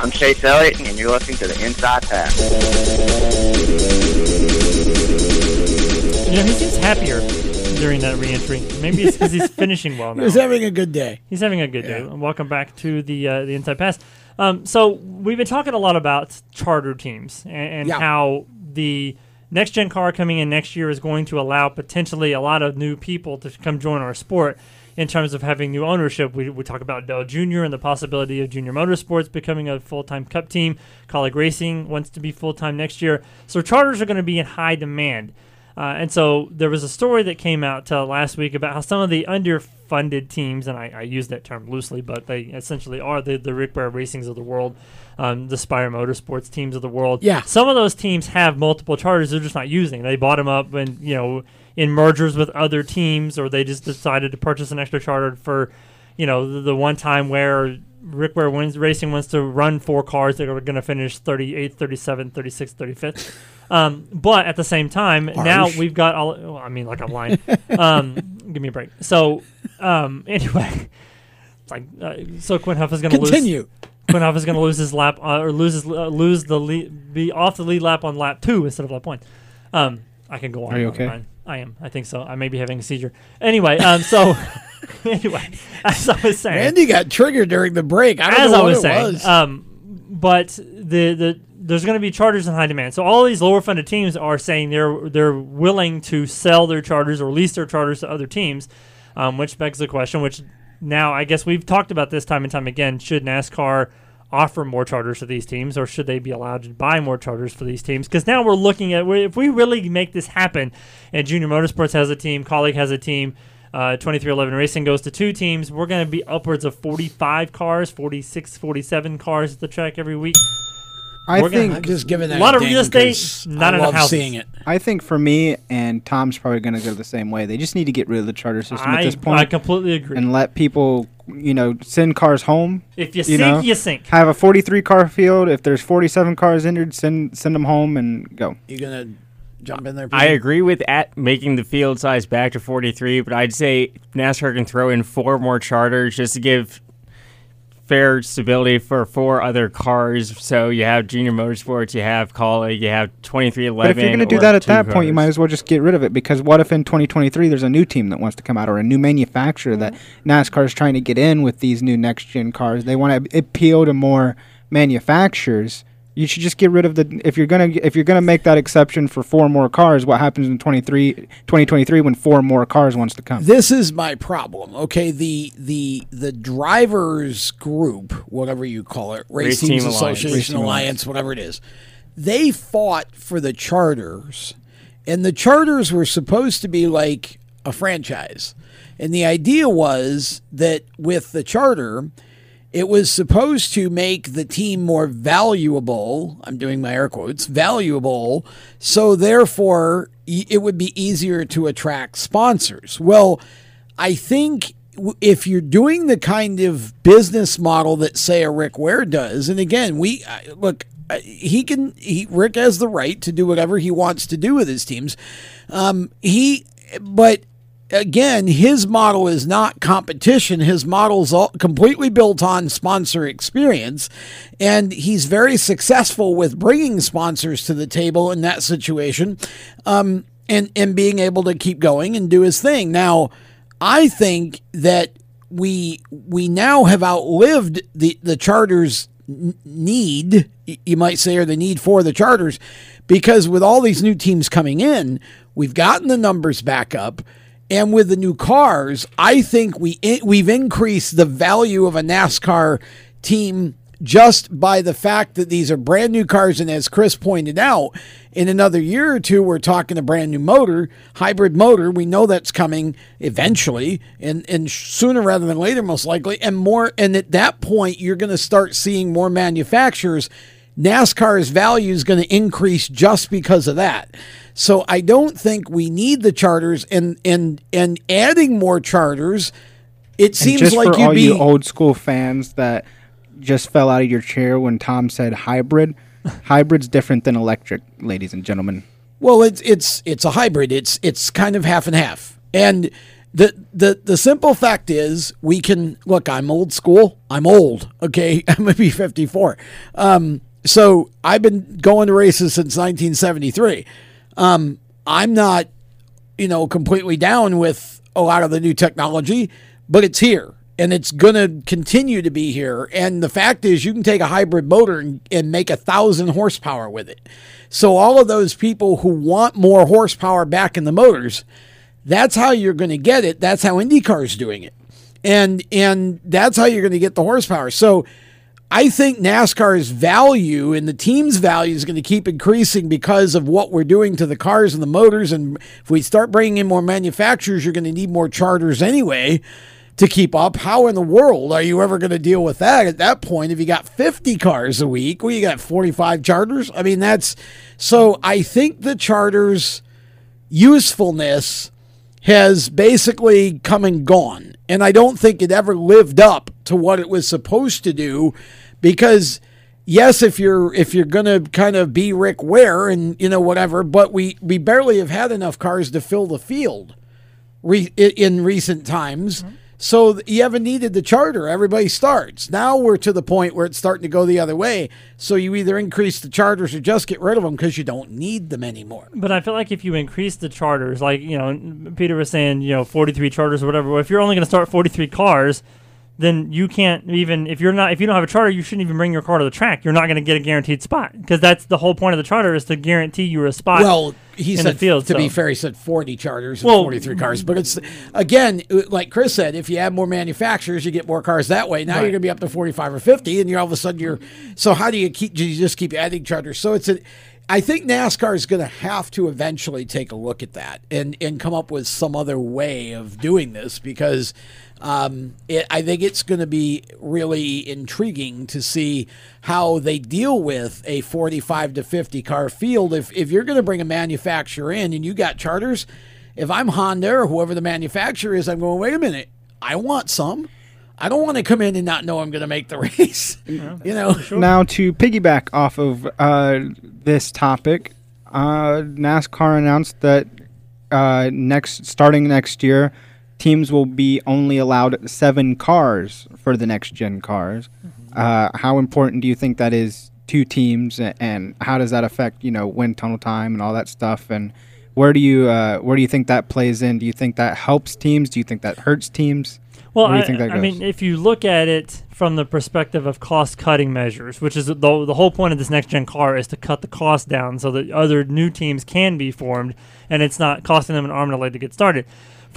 F: I'm Chase Elliott, and you're listening to the Inside Pass.
B: You know, he seems happier during that reentry. Maybe it's because he's <laughs> finishing well now.
D: He's having a good day.
B: He's having a good day. Welcome back to the uh, the Inside Pass. Um, so we've been talking a lot about charter teams and, and
D: Yeah.
B: how the next gen car coming in next year is going to allow potentially a lot of new people to come join our sport in terms of having new ownership. We, we talk about Dale Jr. and the possibility of Junior Motorsports becoming a full time Cup team. Kaulig Racing wants to be full time next year. So charters are going to be in high demand. Uh, and so there was a story that came out uh, last week about how some of the underfunded teams, and I, I use that term loosely, but they essentially are the, the Rick Ware Racings of the world, um, the Spire Motorsports teams of the world.
D: Yeah.
B: Some of those teams have multiple charters they're just not using. They bought them up and, you know, in mergers with other teams, or they just decided to purchase an extra charter for, you know, the, the one time where Rick Ware wins, Racing wants to run four cars that are going to finish 38th, 37th, 36th, 35th. Um, but at the same time, now we've got all. Well, I mean, like I'm lying. <laughs> um, give me a break. So, um, <laughs> anyway, like uh, so Quin Houff is going to lose.
D: Continue.
B: Quin Houff is going to lose his lap uh, or lose his, uh, lose the lead, be off the lead lap on lap two instead of lap one. Um, I can go on.
C: Are you
B: and on and
C: okay?
B: on. I am. I think so. I may be having a seizure. Anyway, um, so <laughs> anyway, as I was saying,
D: Randy got triggered during the break. I don't
B: as
D: know
B: I
D: what
B: was
D: it
B: saying,
D: was.
B: Um, but the the there's going to be charters in high demand. So all these lower funded teams are saying they're they're willing to sell their charters or lease their charters to other teams, um, which begs the question. Which now I guess we've talked about this time and time again. Should NASCAR offer more charters to these teams, or should they be allowed to buy more charters for these teams? Because now we're looking at if we really make this happen, and Junior Motorsports has a team, Kaulig has a team. Uh, 23XI Racing goes to two teams. We're going to be upwards of 45 cars, 46, 47 cars at the track every week.
C: I
B: We're
C: think
D: I'm just giving that
B: a lot of real estate,
D: 'cause
B: not
D: I
B: enough
D: love
B: houses.
D: seeing it.
C: I think for me and Tom's probably going to go the same way. They just need to get rid of the charter system
B: I-
C: at this point.
B: I completely agree.
C: And let people, you know, send cars home.
B: If you sink, you sink.
C: Have a 43 car field. If there's 47 cars injured, send send them home and go.
D: You gonna jump in there?
E: I agree with at making the field size back to 43, but I'd say NASCAR can throw in four more charters just to give fair stability for four other cars. So you have Junior Motorsports, you have Kaulig, you have 23XI.
C: But if you're going to do that at
E: two
C: that point, you might as well just get rid of it because what if in 2023 there's a new team that wants to come out or a new manufacturer that mm-hmm. NASCAR is trying to get in with these new next gen cars? They want to appeal to more manufacturers. You should just get rid of the if you're gonna if you're gonna make that exception for four more cars. What happens in 23, 2023 when four more cars wants to come?
D: This is my problem. Okay, the the the drivers group, whatever you call it,
E: Race
D: Racing
E: Team Alliance.
D: Association
E: Race
D: Alliance,
E: Alliance.
D: whatever it is, they fought for the charters, and the charters were supposed to be like a franchise, and the idea was that with the charter. It was supposed to make the team more valuable. I'm doing my air quotes, valuable. So therefore, it would be easier to attract sponsors. Well, I think if you're doing the kind of business model that say a Rick Ware does, and again, we look, he can he Rick has the right to do whatever he wants to do with his teams. Um, he, but again, his model is not competition. His model is completely built on sponsor experience, and he's very successful with bringing sponsors to the table in that situation, um, and and being able to keep going and do his thing. Now, I think that we we now have outlived the the charters need, you might say, or the need for the charters, because with all these new teams coming in, we've gotten the numbers back up. And with the new cars, I think we we've increased the value of a NASCAR team just by the fact that these are brand new cars. And as Chris pointed out, in another year or two, we're talking a brand new motor, hybrid motor. We know that's coming eventually, and and sooner rather than later, most likely, and more. And at that point, you're going to start seeing more manufacturers. NASCAR's value is going to increase just because of that. So I don't think we need the charters, and and and adding more charters. It seems like you'd
C: all
D: be
C: you old school fans that just fell out of your chair when Tom said hybrid. <laughs> Hybrid's different than electric, ladies and gentlemen.
D: Well, it's it's it's a hybrid. It's it's kind of half and half. And the the the simple fact is, we can look. I'm old school. I'm old. Okay, <laughs> I'm gonna be 54. Um, so I've been going to races since 1973. Um, I'm not, you know, completely down with a lot of the new technology, but it's here and it's going to continue to be here. And the fact is, you can take a hybrid motor and, and make a thousand horsepower with it. So, all of those people who want more horsepower back in the motors, that's how you're going to get it. That's how IndyCar is doing it. And, and that's how you're going to get the horsepower. So, I think NASCAR's value and the team's value is going to keep increasing because of what we're doing to the cars and the motors. And if we start bringing in more manufacturers, you're going to need more charters anyway to keep up. How in the world are you ever going to deal with that at that point? If you got 50 cars a week, well, you got 45 charters. I mean, that's so I think the charters usefulness has basically come and gone. And I don't think it ever lived up to what it was supposed to do because yes, if you're if you're to kind of be Rick Ware and you know whatever, but we we barely have had enough cars to fill the field re, in recent times. Mm-hmm. So you haven't needed the charter. Everybody starts. Now we're to the point where it's starting to go the other way. So you either increase the charters or just get rid of them because you don't need them anymore.
B: But I feel like if you increase the charters, like you know, Peter was saying, you know, forty-three charters or whatever. If you're only going to start forty-three cars, then you can't even if you're not if you don't have a charter, you shouldn't even bring your car to the track. You're not going to get a guaranteed spot because that's the whole point of the charter is to guarantee you a spot.
D: Well, he
B: in
D: said
B: the field.
D: to be fair, he said forty charters, and
B: Well,
D: forty-three cars. But it's again, like Chris said, if you add more manufacturers, you get more cars that way. Now
B: Right.
D: you're going to be up to forty-five or fifty, and you're all of a sudden you're. So how do you keep? Do you just keep adding charters? So it's a. I think NASCAR is going to have to eventually take a look at that and and come up with some other way of doing this because. Um, it, I think it's going to be really intriguing to see how they deal with a 45 to 50 car field. If, if you're going to bring a manufacturer in and you got charters, if I'm Honda or whoever the manufacturer is, I'm going, wait a minute, I want some. I don't want to come in and not know I'm going to make the <laughs> race. you know,
C: Now, to piggyback off of uh, this topic, uh, NASCAR announced that uh, next, starting next year, teams will be only allowed seven cars for the next gen cars. Uh, how important do you think that is to teams, and how does that affect you know wind tunnel time and all that stuff? And where do you uh, where do you think that plays in? Do you think that helps teams? Do you think that hurts teams?
B: Well,
C: Where do you
B: I,
C: think that
B: I mean, if you look at it from the perspective of cost-cutting measures, which is the the whole point of this next-gen car is to cut the cost down so that other new teams can be formed, and it's not costing them an arm and a leg to get started.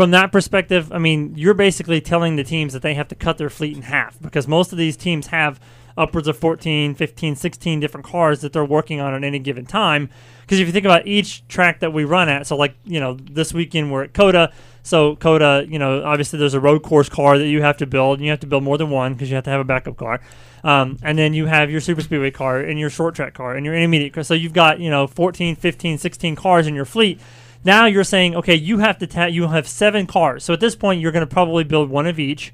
B: From that perspective, I mean, you're basically telling the teams that they have to cut their fleet in half because most of these teams have upwards of 14, 15, 16 different cars that they're working on at any given time. Because if you think about each track that we run at, so like, you know, this weekend we're at COTA. So COTA, you know, obviously there's a road course car that you have to build. And you have to build more than one because you have to have a backup car. Um, and then you have your super speedway car and your short track car and your intermediate car. So you've got, you know, 14, 15, 16 cars in your fleet. Now you're saying, okay, you have to ta- you have seven cars. So at this point, you're going to probably build one of each,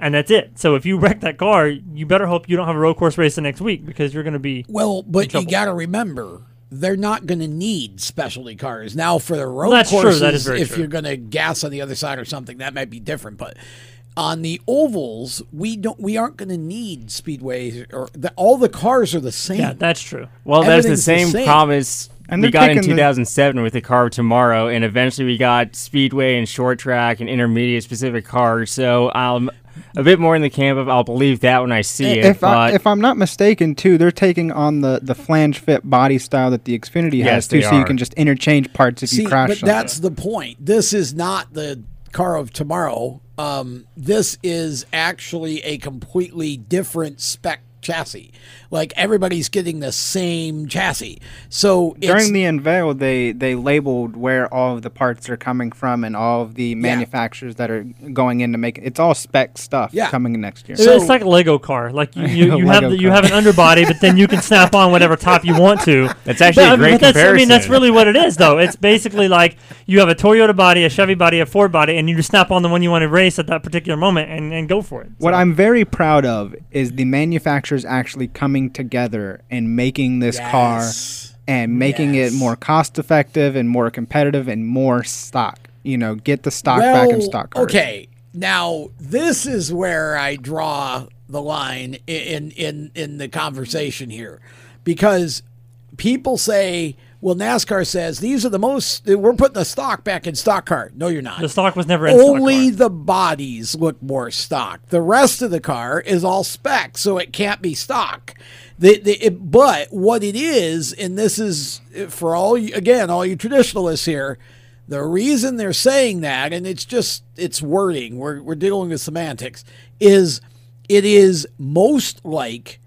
B: and that's it. So if you <laughs> wreck that car, you better hope you don't have a road course race the next week because you're going to be
D: Well, but you got to remember, they're not going to need specialty cars now for the road
B: Well, that's true. That is very
D: if
B: true.
D: you're going to gas on the other side or something, that might be different. But on the ovals, we don't. We aren't going to need speedways or the, all the cars are the same.
B: Yeah, that's true.
E: Well, that's the
D: Everything's
E: same, promise
C: And
E: we got in
C: taking the-
E: 2007 with the car of tomorrow, and eventually we got speedway and short track and intermediate specific cars. So um, a bit more in the camp of I'll believe that when I see it.
C: If, I,
E: but
C: if I'm not mistaken, too, they're taking on the, the flange fit body style that the Xfinity
E: Yes,
C: has too,
E: they
C: so you can just interchange parts if
D: See,
C: you crash.
D: but
C: something.
D: that's the point. This is not the car of tomorrow. Um, this is actually a completely different spec chassis. Like everybody's getting the same chassis. So it's,
C: During the unveil, they they labeled where all of the parts are coming from and all of the manufacturers that are going in to make it. It's all spec stuff
D: Yeah.
C: coming in next year.
B: it's like a Lego car. Like you, you, <laughs> you have the, you have an underbody, but then you can <laughs> snap on whatever top you want to.
E: That's actually
B: But,
E: a
B: I mean,
E: great
B: but that's, I mean, that's really what it is, though. It's basically like you have a Toyota body, a Chevy body, a Ford body, and you just snap on the one you want to race at that particular moment and, and go for it.
C: What I'm very proud of is the manufacturers actually coming together and making this
D: Yes.
C: car and making
D: Yes.
C: it more cost effective and more competitive and more stock. You know, get the stock back in stock cars.
D: Okay, now this is where I draw the line in in in the conversation here, because people say, "Well, NASCAR says these are the most. We're putting the stock back in stock car." No, you're not.
B: The stock was never in stock
D: Only the bodies look more stock. The rest of the car is all spec, so it can't be stock. The, the, it, but what it is, and this is for all you, again, all you traditionalists here, the reason they're saying that, and it's just it's wording. We're we're dealing with semantics. Is it is most like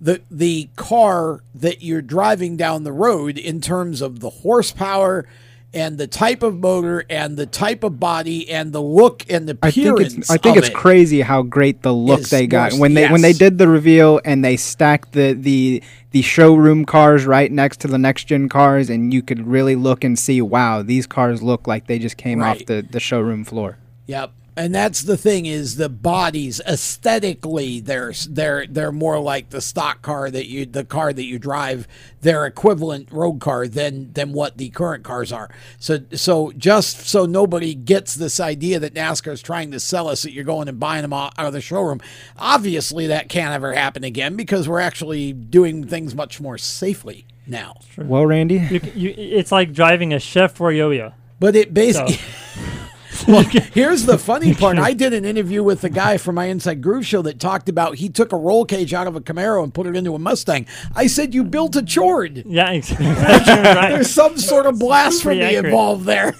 D: the the car that you're driving down the road in terms of the horsepower and the type of motor and the type of body and the look and the
C: I think
D: appearance.
C: it's I think it's
D: it.
C: crazy how great the look they got when they when they did the reveal and they stacked the the the showroom cars right next to the next gen cars and you could really look and see wow these cars look like they just came off the the showroom floor.
D: Yep. And that's the thing is the bodies aesthetically they're they're they're more like the stock car that you the car that you drive their equivalent road car than than what the current cars are. So so just so nobody gets this idea that NASCAR is trying to sell us that you're going and buying them out out of the showroom. Obviously that can't ever happen again because we're actually doing things much more safely now.
C: Well, Randy,
B: You, you, it's like driving a Chef Royoyo.
D: But it basically.
B: So- <laughs> <laughs>
D: well, <laughs> here's the funny <laughs> part. I did an interview with a guy from my Inside Groove show that talked about he took a roll cage out of a Camaro and put it into a Mustang. I said, You built a Chord.
B: Yeah, exactly. right.
D: There's some sort of blasphemy
B: accurate.
D: involved there.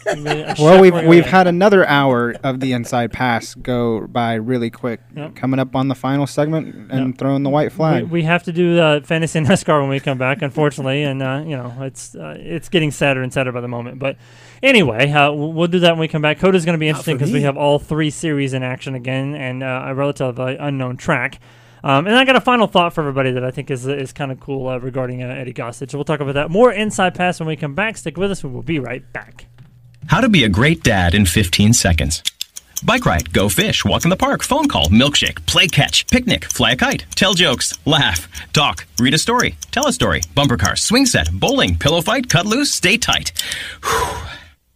C: Well, we've we've had another hour of the inside pass go by really quick. Coming up on the final segment and throwing the white flag.
B: we have to do uh, fantasy NASCAR when we come back, unfortunately, and uh, you know it's uh, it's getting sadder and sadder by the moment. But anyway, uh, we'll we'll do that when we come back. COTA's going to be interesting because we have all three series in action again and uh, a relatively unknown track. Um, and I got a final thought for everybody that I think is is kind of cool uh, regarding uh, Eddie Gossage. We'll talk about that more inside pass when we come back. Stick with us. We will be right back.
G: How to be a great dad in 15 seconds. Bike ride, go fish, walk in the park, phone call, milkshake, play catch, picnic, fly a kite, tell jokes, laugh, talk, read a story, tell a story, bumper car, swing set, bowling, pillow fight, cut loose, stay tight. Whew.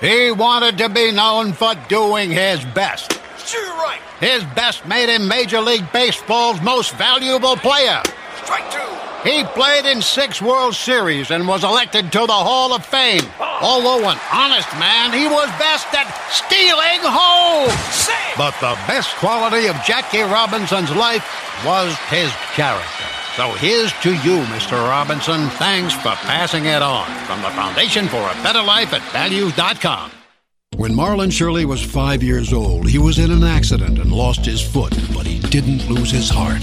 J: He wanted to be known for doing his best. Sure right. His best made him Major League Baseball's most valuable player. Strike two. He played in six World Series and was elected to the Hall of Fame. Ah. Although an honest man, he was best at stealing home. But the best quality of Jackie Robinson's life was his character. So here's to you, Mr. Robinson. Thanks for passing it on. From the Foundation for a Better Life at values.com.
K: When Marlon Shirley was five years old, he was in an accident and lost his foot, but he didn't lose his heart.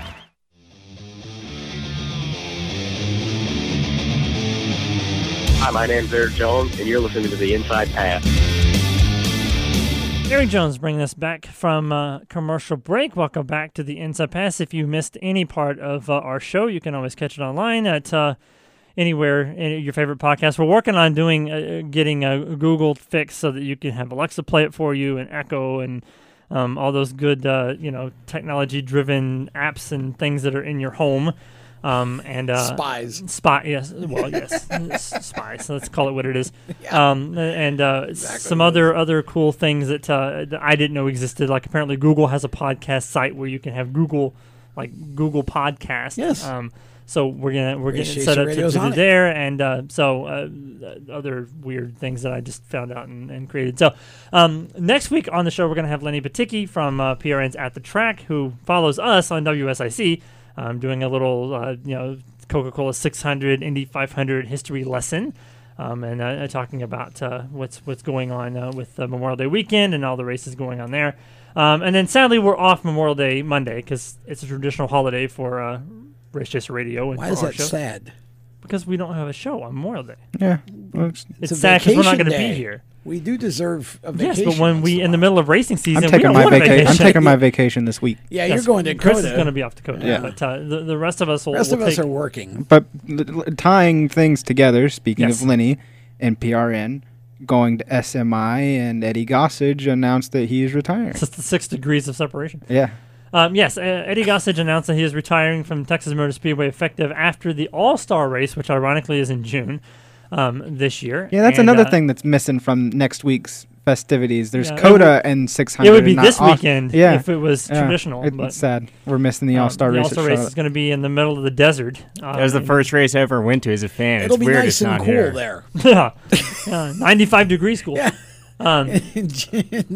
L: My name's Eric Jones, and you're listening to the Inside Pass.
B: Eric Jones bringing us back from uh, commercial break. Welcome back to the Inside Pass. If you missed any part of uh, our show, you can always catch it online at uh, anywhere in your favorite podcast. We're working on doing uh, getting a Google fix so that you can have Alexa play it for you and Echo and um, all those good uh, you know technology driven apps and things that are in your home. Um, and uh,
D: Spies.
B: Spy, yes. Well, yes, spies. Let's call it what it is. <laughs> Um, and uh, some other other cool things that, uh, that I didn't know existed. Like apparently Google has a podcast site where you can have Google, like Google Podcast.
D: Yes.
B: Um, so we're gonna we're getting set up to, do there, and uh, so uh, other weird things that I just found out and, and created. So um, next week on the show, we're gonna have Lenny Batycki from uh, PRN's At the Track, who follows us on WSIC, um, doing a little uh, you know Coca-Cola 600 Indy 500 history lesson. Um, and uh, talking about uh, what's what's going on uh, with uh, Memorial Day weekend and all the races going on there, um, and then sadly we're off Memorial Day Monday because it's a traditional holiday for uh, Race Chaser Radio. And
D: Why
B: for
D: is
B: our
D: that
B: show.
D: sad?
B: Because we don't have a show on Memorial Day.
C: Yeah. Well, it's,
B: It's,
D: a
B: sad because we're not going to be here.
D: We do deserve a vacation.
B: Yes, but when we in the middle of racing season,
C: I'm
B: we
C: taking
B: don't
C: my
B: want a
C: vacation. I'm taking my vacation this week.
D: Yeah, you're going to
B: Chris is going to be off Dakota.
C: Yeah.
B: but uh, the, the rest of us will.
D: rest
B: will
D: of us are working.
C: But l- l- tying things together, speaking
B: Yes.
C: of Lenny and PRN, going to SMI and Eddie Gossage announced that he is retiring.
B: It's just the six degrees of separation.
C: Yeah.
B: Um, yes, uh, Eddie Gossage announced that he is retiring from Texas Motor Speedway effective after the All Star race, which ironically is in June um, this year.
C: Yeah, that's
B: And,
C: another
B: uh,
C: thing that's missing from next week's festivities. There's
B: Yeah,
C: COTA
B: would-
C: and 600.
B: it would be this
C: Aus-
B: weekend
C: yeah.
B: if it was
C: Yeah.
B: traditional,
C: It's
B: but-
C: sad. We're missing the
B: um,
C: All Star
B: the
C: race.
B: All-Star race is going to be in the middle of the desert. Uh,
E: That was the first race I ever went to as a fan.
D: It'll
E: it's
D: be
E: weird
D: nice
E: it's
D: and
E: not
D: cool
E: here.
D: there. <laughs>
B: yeah, yeah, 95 degree school. <laughs> Um, <laughs>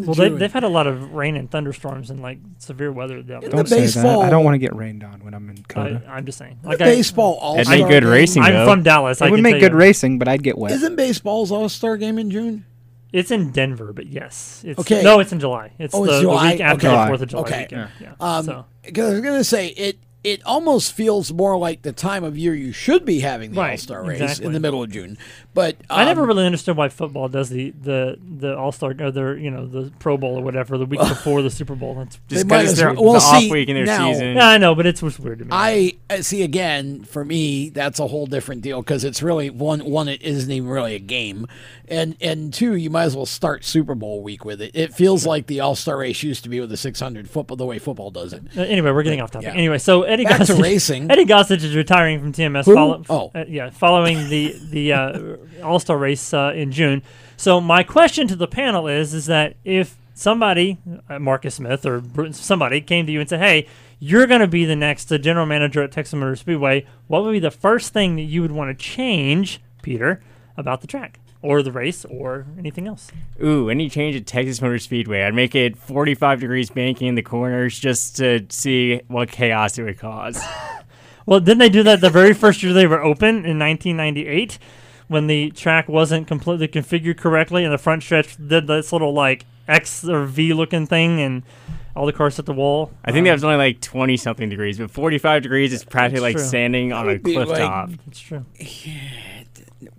B: well, they,
D: June.
B: they've had a lot of rain and thunderstorms and like severe weather down there.
C: Don't say that. I don't want to get rained on when I'm in COTA.
B: I, I'm just saying.
D: The baseball All-Star
E: That'd make good
D: game-
E: racing,
B: I'm
E: though.
B: from Dallas.
C: it
B: I
C: would make good
B: you.
C: racing, but I'd get wet.
D: Isn't baseball's All Star game in June?
B: It's in Denver, but yes. It's,
D: Okay.
B: No, it's in July. It's,
D: oh,
B: the,
D: it's
B: the
D: July.
B: week after
D: okay.
B: the Fourth of July
D: okay.
B: weekend. Yeah.
D: Um,
B: so
D: 'cause I was gonna say it. It almost feels more like the time of year you should be having the
B: Right,
D: All Star race
B: exactly.
D: in the middle of June. But
B: I never
D: um,
B: really understood why football does the the the All Star or the you know the Pro Bowl or whatever the week before the Super Bowl. That's
D: just because might it's as their- well-
E: the
D: well,
E: off week in their
D: now-
E: season.
B: Yeah, I know, but it's just weird to me.
D: I uh, see again for me that's a whole different deal because it's really one one it isn't even really a game, and and two you might as well start Super Bowl week with it. It feels like the All Star race used to be with the 600 football the way football does it.
B: Uh, anyway, we're getting off topic.
D: yeah.
B: Anyway, so Eddie
D: Back to
B: Gossage,
D: racing.
B: Eddie Gossage is retiring from TMS. Follow,
D: Oh.
B: uh, yeah, following the the uh, <laughs> All Star race uh, in June. So my question to the panel is: is that if somebody, uh, Marcus Smith or somebody, came to you and said, "Hey, you're going to be the next uh, general manager at Texas Motor Speedway," what would be the first thing that you would want to change, Peter, about the track or the race or anything else?
E: Ooh, any change at Texas Motor Speedway? I'd make it 45 degrees banking in the corners just to see what chaos it would cause. <laughs>
B: Well, didn't they do that the very first year they were open in 1998, when the track wasn't completely configured correctly and the front stretch did this little like X or V looking thing and all the cars hit the wall?
E: I think
B: Um,
E: that was only like 20 something degrees, but 45 degrees is practically like
B: true.
E: standing on a
D: would be
E: cliff
D: like-
E: top.
B: It's true.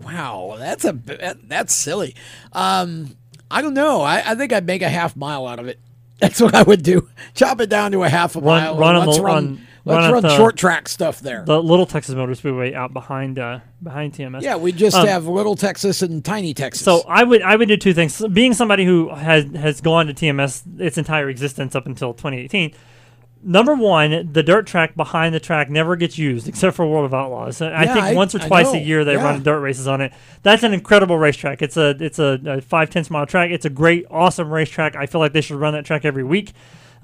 D: Wow, that's a that, that's silly. Um, I don't know. I, I think I'd make a half mile out of it. <laughs> That's what I would do. Chop it down to a half a
B: Run-
D: mile.
B: run on
D: let's
B: the-
D: run.
B: on-
D: let's
B: run
D: run
B: the-
D: short track stuff there.
B: The Little Texas Motor Speedway out behind uh, behind TMS.
D: yeah, we just
B: Um,
D: have Little Texas and Tiny Texas.
B: So I would I would do two things. Being somebody who has has gone to TMS its entire existence up until 2018. Number one, the dirt track behind the track never gets used except for World of Outlaws. I
D: Yeah,
B: think
D: I-
B: once or twice a year they
D: Yeah.
B: run dirt races on it. That's an incredible racetrack. It's a it's a, a five tenths mile track. It's a great, awesome racetrack. I feel like they should run that track every week.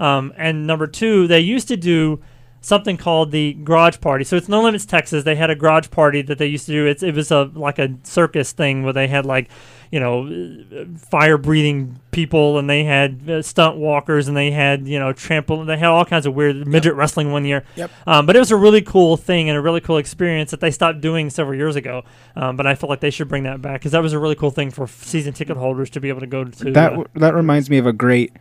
B: Um, and number two, they used to do something called the garage party. So it's No Limits Texas. They had a garage party that they used to do. It's it was a like a circus thing where they had like you know fire breathing people and they had uh, stunt walkers and they had you know trample. They had all kinds of weird midget wrestling one year.
D: Yep.
B: Um, but it was a really cool thing and a really cool experience that they stopped doing several years ago. Um, but I feel like they should bring that back because that was a really cool thing for season ticket holders to be able to go to.
C: that
B: uh,
C: that reminds me of a great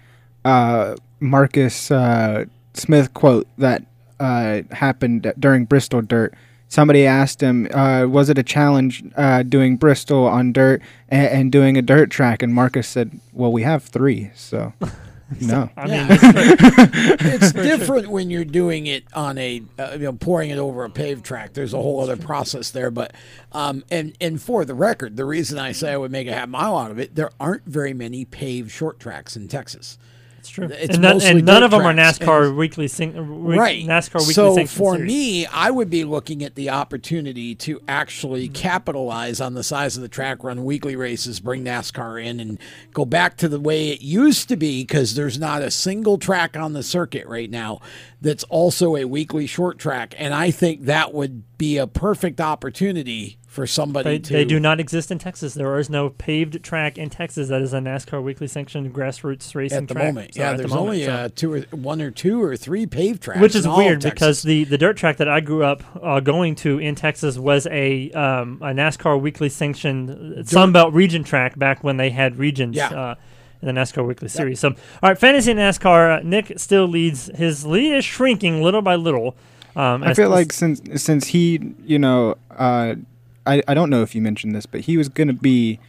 C: uh, Marcus uh, Smith quote that uh, happened during Bristol Dirt. Somebody asked him, uh, "Was it a challenge uh, doing Bristol on dirt and, and doing a dirt track?" And Marcus said, "Well, we have three, so <laughs> no."
B: I mean,
D: it's different when you're doing it on a uh, you know pouring it over a paved track. There's a whole other process there, but um, and and for the record, the reason I say I would make a half mile out of it, there aren't very many paved short tracks in Texas.
B: It's true.
D: It's
B: and, none,
D: mostly
B: and none of them are NASCAR
D: and-
B: weekly sing, uh, week-
D: right
B: NASCAR weekly
D: so for
B: series.
D: me i would be looking at the opportunity to actually
B: Mm-hmm.
D: capitalize on the size of the track run weekly races bring nascar in and go back to the way it used to be because there's not a single track on the circuit right now that's also a weekly short track and i think that would be a perfect opportunity for somebody
B: They,
D: to
B: they do not exist in Texas. There is no paved track in Texas that is a NASCAR weekly sanctioned grassroots racing
D: at the
B: track.
D: moment
B: So
D: yeah
B: at the
D: there's
B: moment,
D: only
B: so-
D: uh, two or one or two or three paved tracks
B: which is
D: in all of
B: weird
D: Texas.
B: because the, the dirt track that I grew up uh, going to in Texas was a um, a NASCAR weekly sanctioned uh, Sunbelt region track back when they had regions.
D: Yeah.
B: Uh, in the NASCAR Weekly Series. So, all right, fantasy NASCAR. Uh, Nick still leads. His lead is shrinking little by little. Um,
C: I feel like since since he, you know, uh, I I don't know if you mentioned this, but he was gonna be,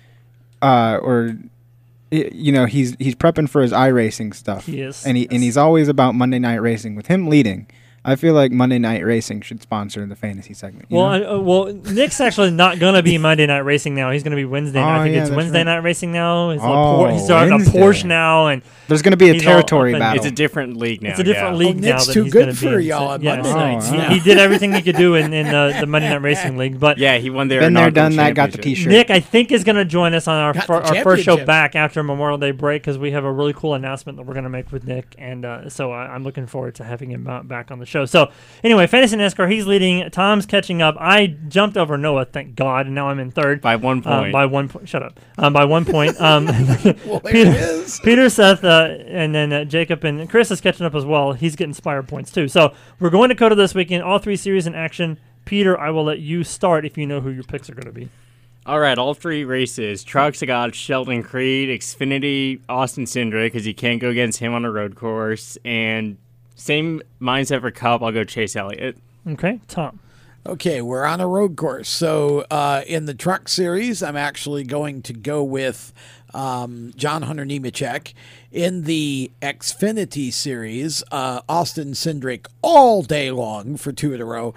C: uh, or, you know, he's he's prepping for his iRacing stuff.
B: He is,
C: and he and he's always about Monday Night Racing. With him leading, I feel like Monday Night Racing should sponsor the fantasy segment. you
B: Well,
C: know?
B: I, uh, well, Nick's actually not going to be Monday Night Racing now. He's going to be Wednesday. night. I
C: Oh,
B: think
C: yeah,
B: it's Wednesday
C: right.
B: Night Racing now. He's,
C: Oh,
B: he's driving a Porsche now, and
C: There's gonna be a territory
B: up in-
C: battle.
E: It's a different league now.
B: It's a different
E: yeah.
B: league
D: Oh,
B: now.
D: Nick's
B: that
D: too
B: he's
D: good for
B: be
D: y'all
B: So,
D: on
B: yes.
D: Monday nights
B: He, he did everything he could do in, in the, the Monday Night Racing <laughs> League, but
E: Yeah, he won their
C: Been there, done that, got the. T-shirt.
B: Nick, I think, is going to join us on our fir- our first show back after Memorial Day break because we have a really cool announcement that we're going to make with Nick, and uh, so I, I'm looking forward to having him uh, back on the show. So anyway, fantasy NASCAR, he's leading. Tom's catching up. I jumped over Noah, thank God, and now I'm in third
E: By one
B: Uh,
E: point.
B: by one point. Shut up. Um, by one point. Um, <laughs>
D: Well, <laughs>
B: Peter,
D: it is.
B: Peter, Seth, uh, and then uh, Jacob and Chris is catching up as well. He's getting Spire points too. So we're going to COTA this weekend. All three series in action. Peter, I will let you start if you know who your picks are going to be.
E: All right, all three races. Trucks, I got Sheldon Creed, Xfinity, Austin Cindric, because you can't go against him on a road course. And same mindset for Cup, I'll go Chase Elliott.
B: Okay, Tom.
D: Okay, we're on a road course. So uh, in the truck series, I'm actually going to go with um, John Hunter Nemechek. In the Xfinity series, uh, Austin Cindric all day long for two in a row.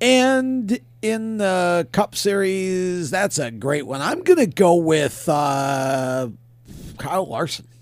D: And in the Cup series, that's a great one. I'm going to go with uh, Kyle Larson. <laughs>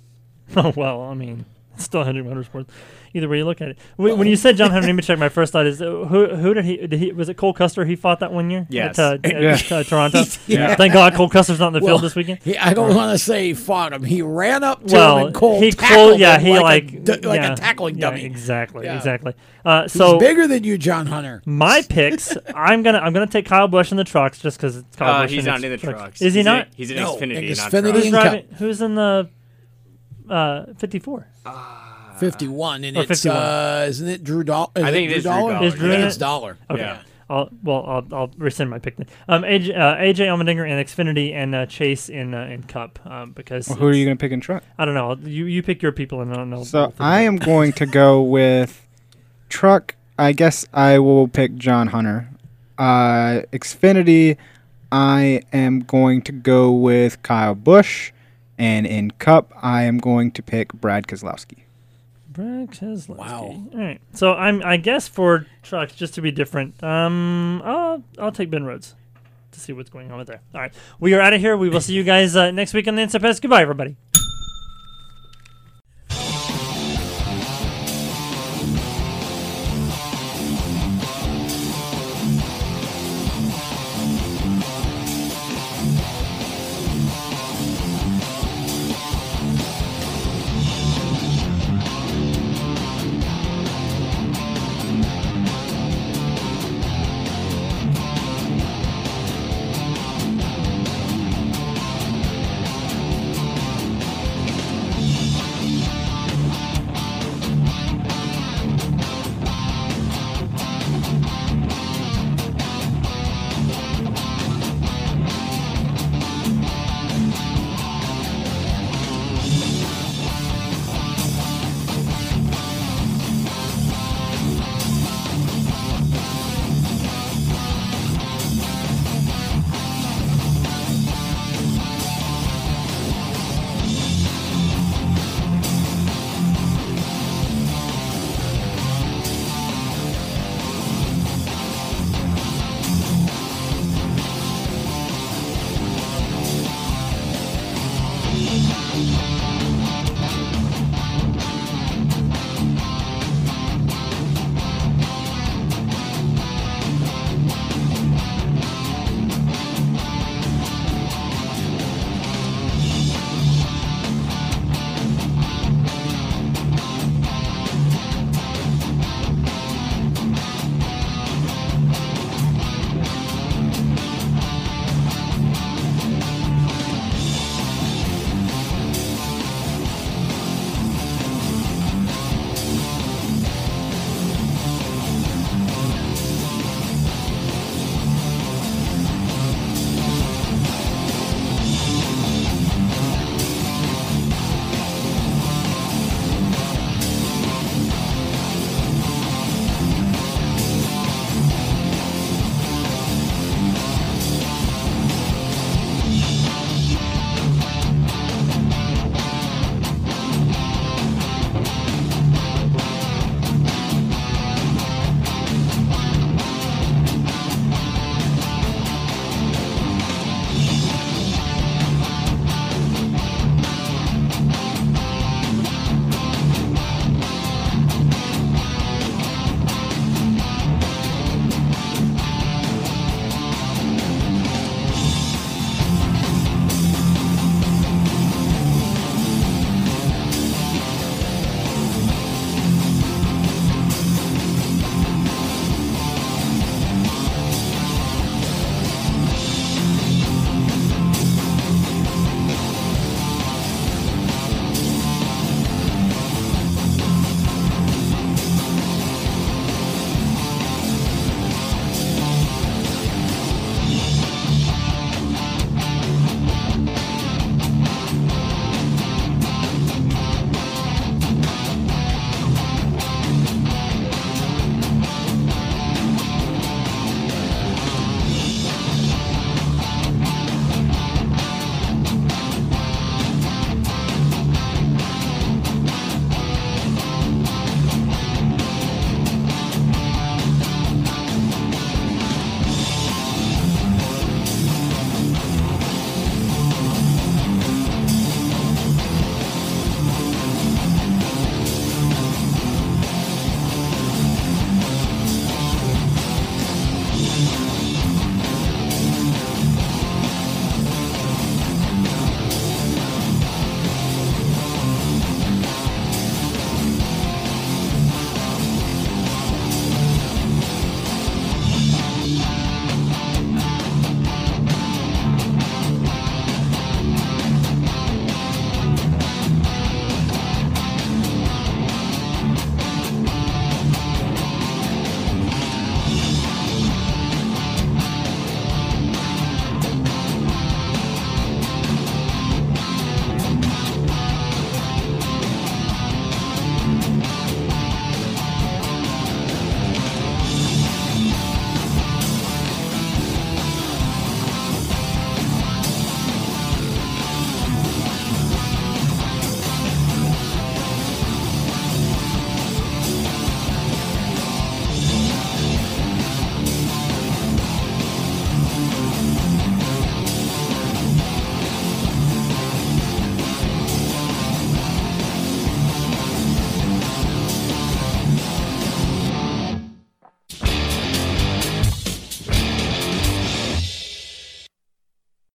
B: Oh well, I mean, it's still Hendrick Motorsports. Either way you look at it. When, when you said John Henry Nemechek, my first thought is uh, who who did he, did he was it Cole Custer? He fought that one year.
E: Yes.
B: At, uh,
C: Yeah.
B: at, uh, Toronto. <laughs>
D: Yeah.
B: Thank God Cole Custer's not in the
D: Well,
B: field this weekend.
D: He, I don't want to say he fought him. He ran up to
B: well,
D: him and Cole
B: he
D: tackled
B: Cole, yeah,
D: him
B: he
D: like,
B: like
D: a, d- like
B: yeah,
D: a tackling
B: yeah,
D: dummy.
B: Exactly,
D: Yeah.
B: exactly. Uh,
D: He's
B: so
D: bigger than you, John Hunter.
B: my <laughs> picks, I'm gonna I'm gonna take Kyle Busch in the trucks just because it's Kyle
E: Uh,
B: Busch.
E: he's not in the
B: trucks.
E: trucks.
B: Is he
E: He's
B: not?
E: In, he's in
D: No,
E: Xfinity,
D: in
E: not
D: Xfinity
E: trucks.
B: Who's driving? Who's in the uh, 54?
D: 51, and
B: Or
D: it's
B: 51.
D: uh, isn't it Drew Dollar?
E: I think it is Drew Dollar.
B: Is
D: I
B: Drew
D: think
B: in
D: it's
B: it?
D: Dollar.
B: Okay.
E: Yeah.
B: I'll, well, I'll, I'll rescind my pick then. Um, AJ, uh, AJ Allmendinger in Xfinity and uh, Chase in uh, in Cup um, because
C: Well, who are you going to pick in truck?
B: I don't know. You you pick your people and I don't know.
C: So I am going to go <laughs> with truck. I guess I will pick John Hunter. Uh, Xfinity, I am going to go with Kyle Busch, and in Cup, I am going to pick Brad Keselowski.
B: Brad Keselowski. Wow. All right. So I'm I guess for trucks just to be different. Um, I'll I'll take Ben Rhodes to see what's going on with there. All right. We are out of here. We will see you guys uh, next week on the NSFS. Goodbye, everybody.